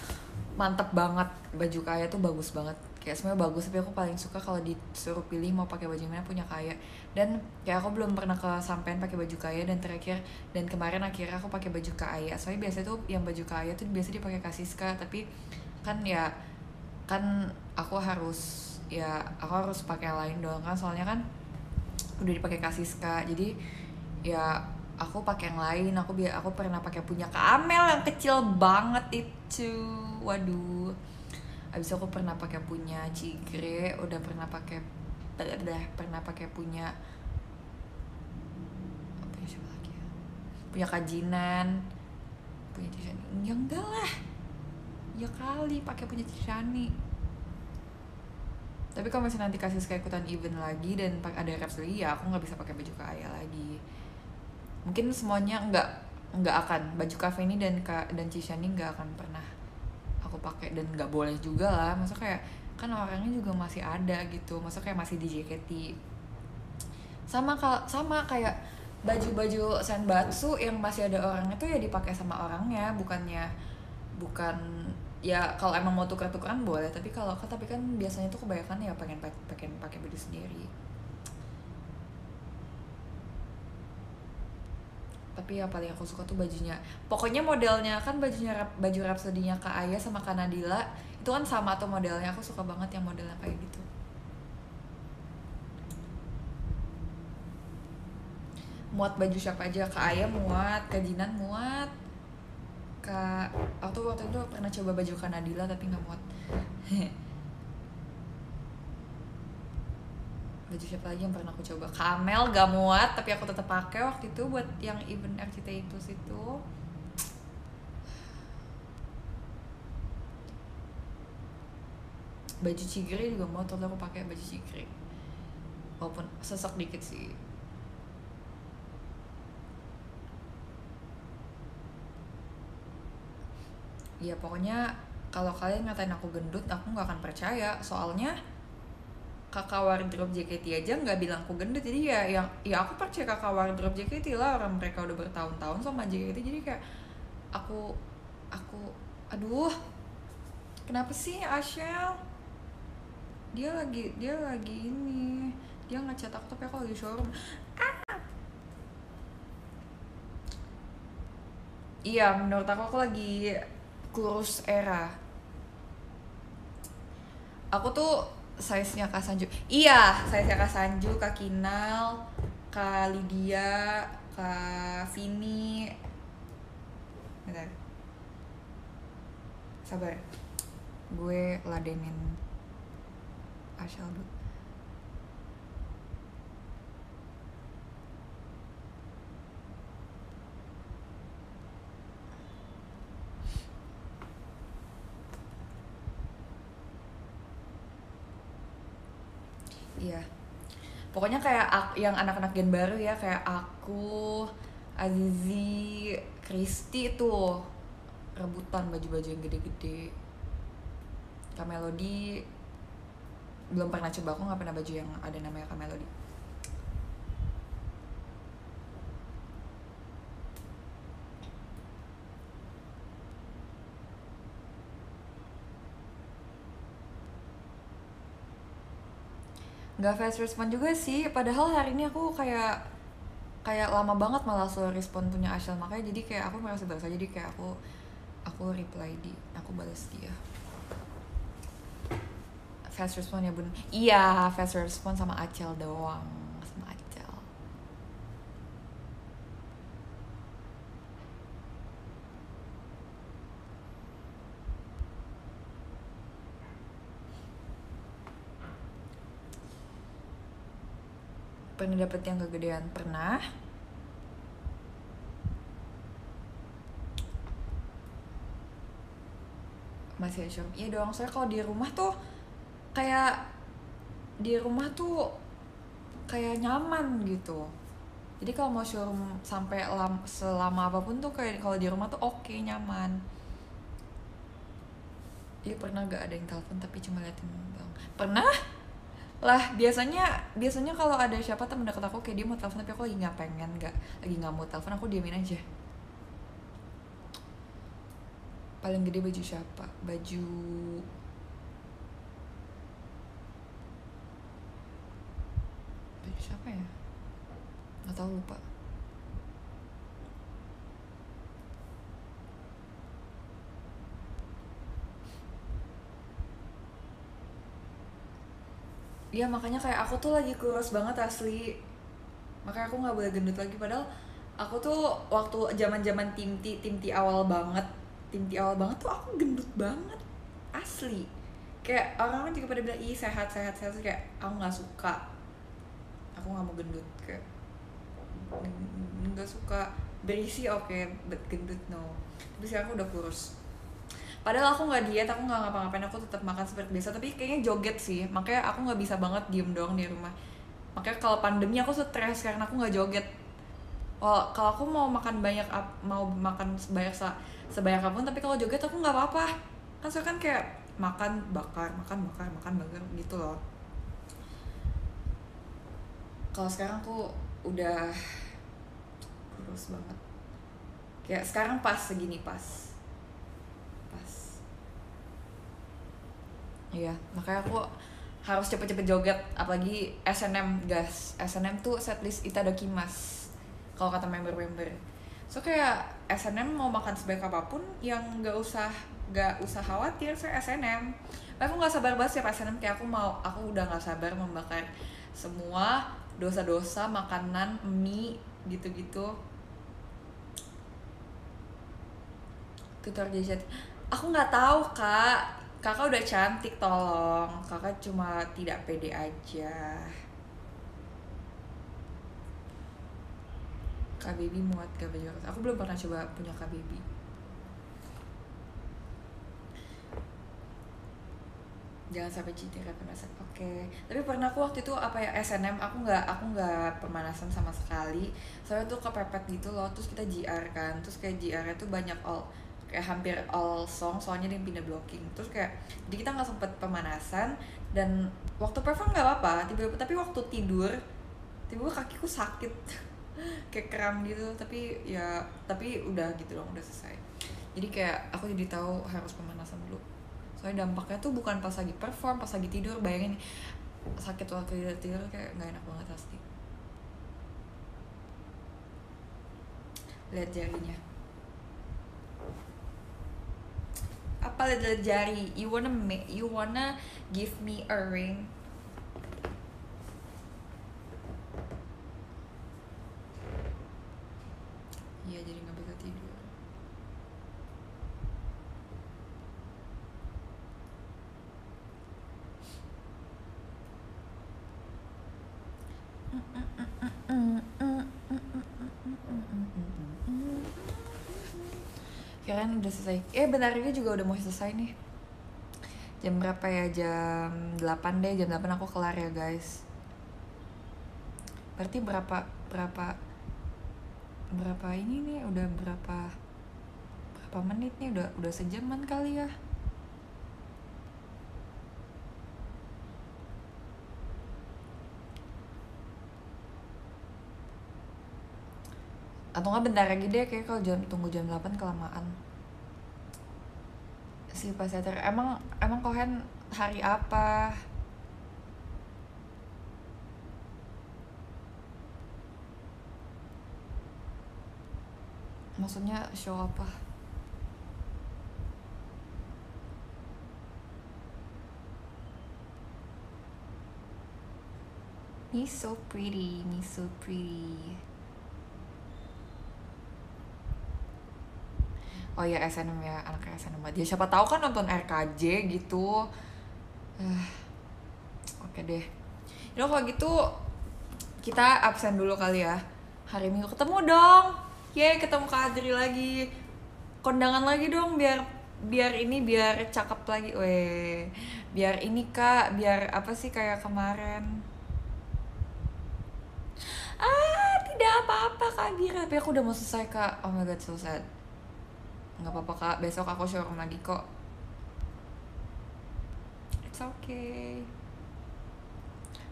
S1: mantep banget baju Kak Aya tuh bagus banget kayak semuanya bagus tapi aku paling suka kalau disuruh pilih mau pakai baju mana punya Kak Aya dan kayak aku belum pernah kesampean pakai baju Kak Aya dan terakhir dan kemarin akhirnya aku pakai baju Kak Aya soalnya biasanya tuh yang baju Kak Aya tuh biasa dipakai Kasiska tapi kan ya kan aku harus ya aku harus pakai lain dong kan. Soalnya kan udah dipakai Kasiska jadi ya aku pakai yang lain. Aku biar aku pernah pakai punya Kak Amel yang kecil banget itu. Waduh abis aku pernah pakai punya Cigre udah pernah pakai udah pernah pakai punya punya siapa lagi ya? Punya kajinan punya Cisani ya enggak lah. Ya kali pakai punya Cisani tapi kalau misalnya nanti kasih kayak ikutan event lagi dan ada Rhapsody ya aku nggak bisa pakai baju kaya lagi. Mungkin semuanya nggak nggak akan. Baju cafe ini dan dan Cishani nggak akan pernah aku pakai dan nggak boleh juga lah. Masa kayak kan orangnya juga masih ada gitu. Masa kayak masih di JKT sama kal sama kayak baju-baju senbatsu yang masih ada orangnya tuh ya dipakai sama orangnya bukannya bukan ya kalau emang mau tuker-tukeran boleh. Tapi kalau tapi kan biasanya tuh kebanyakan ya pengen pengen pakai baju sendiri tapi yang paling aku suka tuh bajunya. Pokoknya modelnya kan bajunya Rap- baju Rhapsody-nya Kak Aya sama Kak Nadila itu kan sama tuh modelnya. Aku suka banget yang modelnya kayak gitu. Muat baju siapa aja? Kak Aya muat Kak Jinan muat Kak aku waktu itu pernah coba baju Kak Nadila tapi nggak muat baju siapa lagi yang pernah aku coba? Kamel gak muat tapi aku tetap pakai waktu itu buat yang event RCTI Plus itu baju cigre juga muat terus aku pakai baju cigre walaupun sesek dikit sih. Ya pokoknya kalau kalian ngatain aku gendut aku nggak akan percaya. Soalnya kakak wardrobe JKT aja nggak bilang aku gendut. Jadi ya yang ya aku percaya kakak wardrobe JKT lah. Orang mereka udah bertahun-tahun sama JKT jadi kayak aku aku aduh kenapa sih Ashel dia lagi dia lagi ini dia ngechat aku tapi aku lagi showroom. Ah! iya menurut aku aku lagi kurus era. Aku tuh size nya Kak Sanju. Iya size nya Kak Sanju Kak Kinal Kak Lydia Kak Vini. Bentar. Sabar. Gue ladenin Ashel dulu iya. Pokoknya kayak ak- yang anak-anak gen baru ya kayak aku Azizi Kristi itu rebutan baju-baju yang gede-gede. Kamelody belum pernah coba aku nggak pernah baju yang ada namanya Kamelody nggak fast respon juga sih. Padahal hari ini aku kayak kayak lama banget malah slow respon punya Ashel makanya jadi kayak aku merasa berasa. Jadi kayak aku aku reply di aku balas dia. Fast respon ya bun iya fast respon sama Acel doang sama Acel pernah dapet yang kegedean pernah. Masih showroom iya dong saya kalau di rumah tuh kayak di rumah tuh kayak nyaman gitu. Jadi kalau mau showroom sampai lam, selama apa pun tuh kayak kalau di rumah tuh oke nyaman. Iya pernah gak ada yang telepon tapi cuma liatin bang pernah lah biasanya biasanya kalau ada siapa temen deket aku kayak dia mau telepon tapi aku lagi nggak pengen nggak lagi nggak mau telepon aku diamin aja. Paling gede baju siapa? Baju baju siapa ya? Nggak tahu lupa Iya makanya kayak aku tuh lagi kurus banget asli. Makanya aku nggak boleh gendut lagi padahal aku tuh waktu zaman zaman tim T tim T awal banget tim T awal banget tuh aku gendut banget asli. Kayak orang-orang juga pada bilang ih sehat sehat sehat. Kayak aku nggak suka. Aku nggak mau gendut kayak nggak suka. Berisi oke but gendut no. Tapi sekarang aku udah kurus padahal aku nggak diet aku nggak ngapa-ngapain aku tetap makan seperti biasa. Tapi kayaknya joget sih makanya aku nggak bisa banget diem doang di rumah. Makanya kalau pandemi aku stres karena aku nggak joget. Oh kalau aku mau makan banyak mau makan sebanyak sebanyak apa pun tapi kalau joget aku nggak apa-apa. Kan saya kan kayak makan bakar makan bakar makan bakar gitu loh. Kalau sekarang aku udah kurus banget. Kayak sekarang pas segini pas iya makanya aku harus cepet-cepet joget apalagi SNM gas SNM tuh setlist Itadakimas kalau kata member-member. So kayak SNM mau makan sebaik apa pun yang nggak usah nggak usah khawatir saya SNM aku nggak sabar banget siap SNM kayak aku mau aku udah nggak sabar membakar semua dosa-dosa makanan mie gitu-gitu. Tutor jadi aku nggak tahu kak kakak udah cantik tolong. Kakak cuma tidak pede aja. Kak baby muat gak baju aku belum pernah coba punya kak baby jangan sampai citra pemanasan oke. Tapi pernah aku waktu itu apa ya SNM aku nggak aku nggak pemanasan sama sekali. Soalnya tuh kepepet gitu loh. Terus kita GR kan. Terus kayak nya tuh banyak all kayak hampir all song soalnya dia pindah blocking. Terus kayak jadi kita nggak sempet pemanasan dan waktu perform nggak apa-apa tiba-tiba tapi waktu tidur tiba-tiba kakiku sakit. Kayak kram gitu tapi ya tapi udah gitu dong udah selesai. Jadi kayak aku jadi tahu harus pemanasan dulu. Soalnya dampaknya tuh bukan pas lagi perform pas lagi tidur bayangin sakit waktu tidur, tidur kayak nggak enak banget pasti. Lihat jarinya apa lihat jari? You wanna make you wanna give me a ring. Iya jadi nggak bisa tidur kirain udah selesai. Eh bentar ini juga udah mau selesai nih. Jam berapa ya? Jam 8 deh jam 8 aku kelar ya guys. Berarti berapa berapa berapa ini nih? Udah berapa berapa menit nih? Udah udah sejaman kali ya? Atau nggak bentar lagi deh kayak kalau jam tunggu jam 8 kelamaan. Si pasieter emang emang kohen hari apa? Maksudnya show apa? Me so pretty, me so pretty. Oh ya SNM ya, anaknya SNM aja. Siapa tahu kan nonton RKJ gitu. Eh, Oke deh. Yaudah kalau gitu kita absen dulu kali ya. Hari Minggu ketemu dong. Yeay, ketemu Kak Adri lagi. Kondangan lagi dong biar biar ini biar cakep lagi. Weh. Biar ini Kak, biar apa sih kayak kemarin. Ah, tidak apa-apa Kak Bira. Tapi aku udah mau selesai Kak. Oh my god, so. Nggak apa-apa Kak, besok aku showroom lagi kok. It's okay.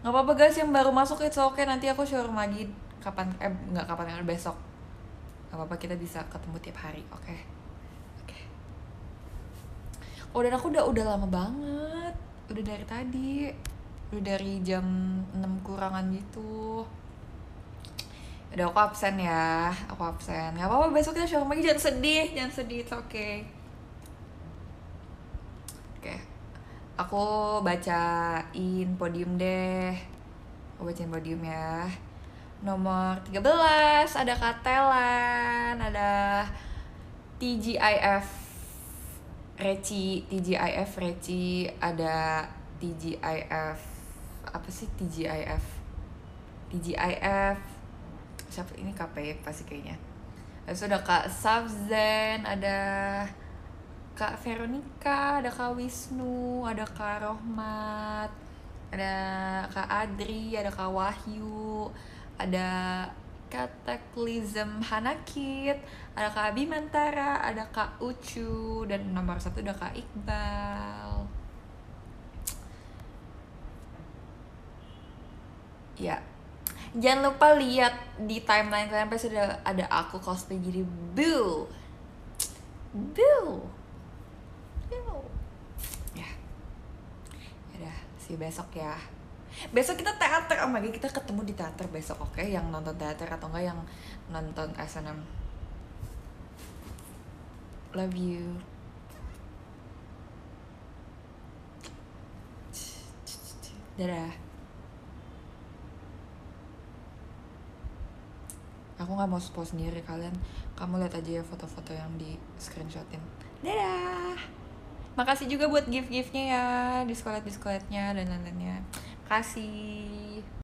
S1: Nggak apa-apa guys yang baru masuk it's okay. Nanti aku showroom lagi kapan eh nggak kapan kan besok. Nggak apa-apa kita bisa ketemu tiap hari, oke? Oke. Oh dan aku udah udah lama banget. Udah dari tadi. Udah dari jam 6 kurangan gitu. Udah aku absen ya, aku absen. Gak apa-apa besok kita showroom lagi, jangan sedih, jangan sedih, it's okay. Oke, aku bacain podium deh. Aku bacain podium ya. Nomor 13 ada Katelan, ada TGIF Reci, TGIF Reci, ada TGIF apa sih TGIF? TGIF siapa ini KP pasti kayaknya. Terus ada Kak Sabzen, ada Kak Veronica, ada Kak Wisnu, ada Kak Rohmat, ada Kak Adri, ada Kak Wahyu, ada Cataclysm Hanakit, ada Kak Bimantara, ada Kak Ucu, dan nomor satu ada Kak Iqbal. Ya, jangan lupa lihat di timeline kalian pasti ada, ada aku cosplay jadi Boo. Boo. Boo. Ya. Udah, see besok ya. Besok kita teater, oh my God, kita ketemu di teater besok, oke? Yang nonton teater atau enggak yang nonton SNM. Love you. Dadah. Aku nggak mau post sendiri kalian. Kamu lihat aja ya foto-foto yang di screenshotin. Dadah. Makasih juga buat gift-giftnya ya, diskolet-diskoletnya dan lain-lainnya. Kasih.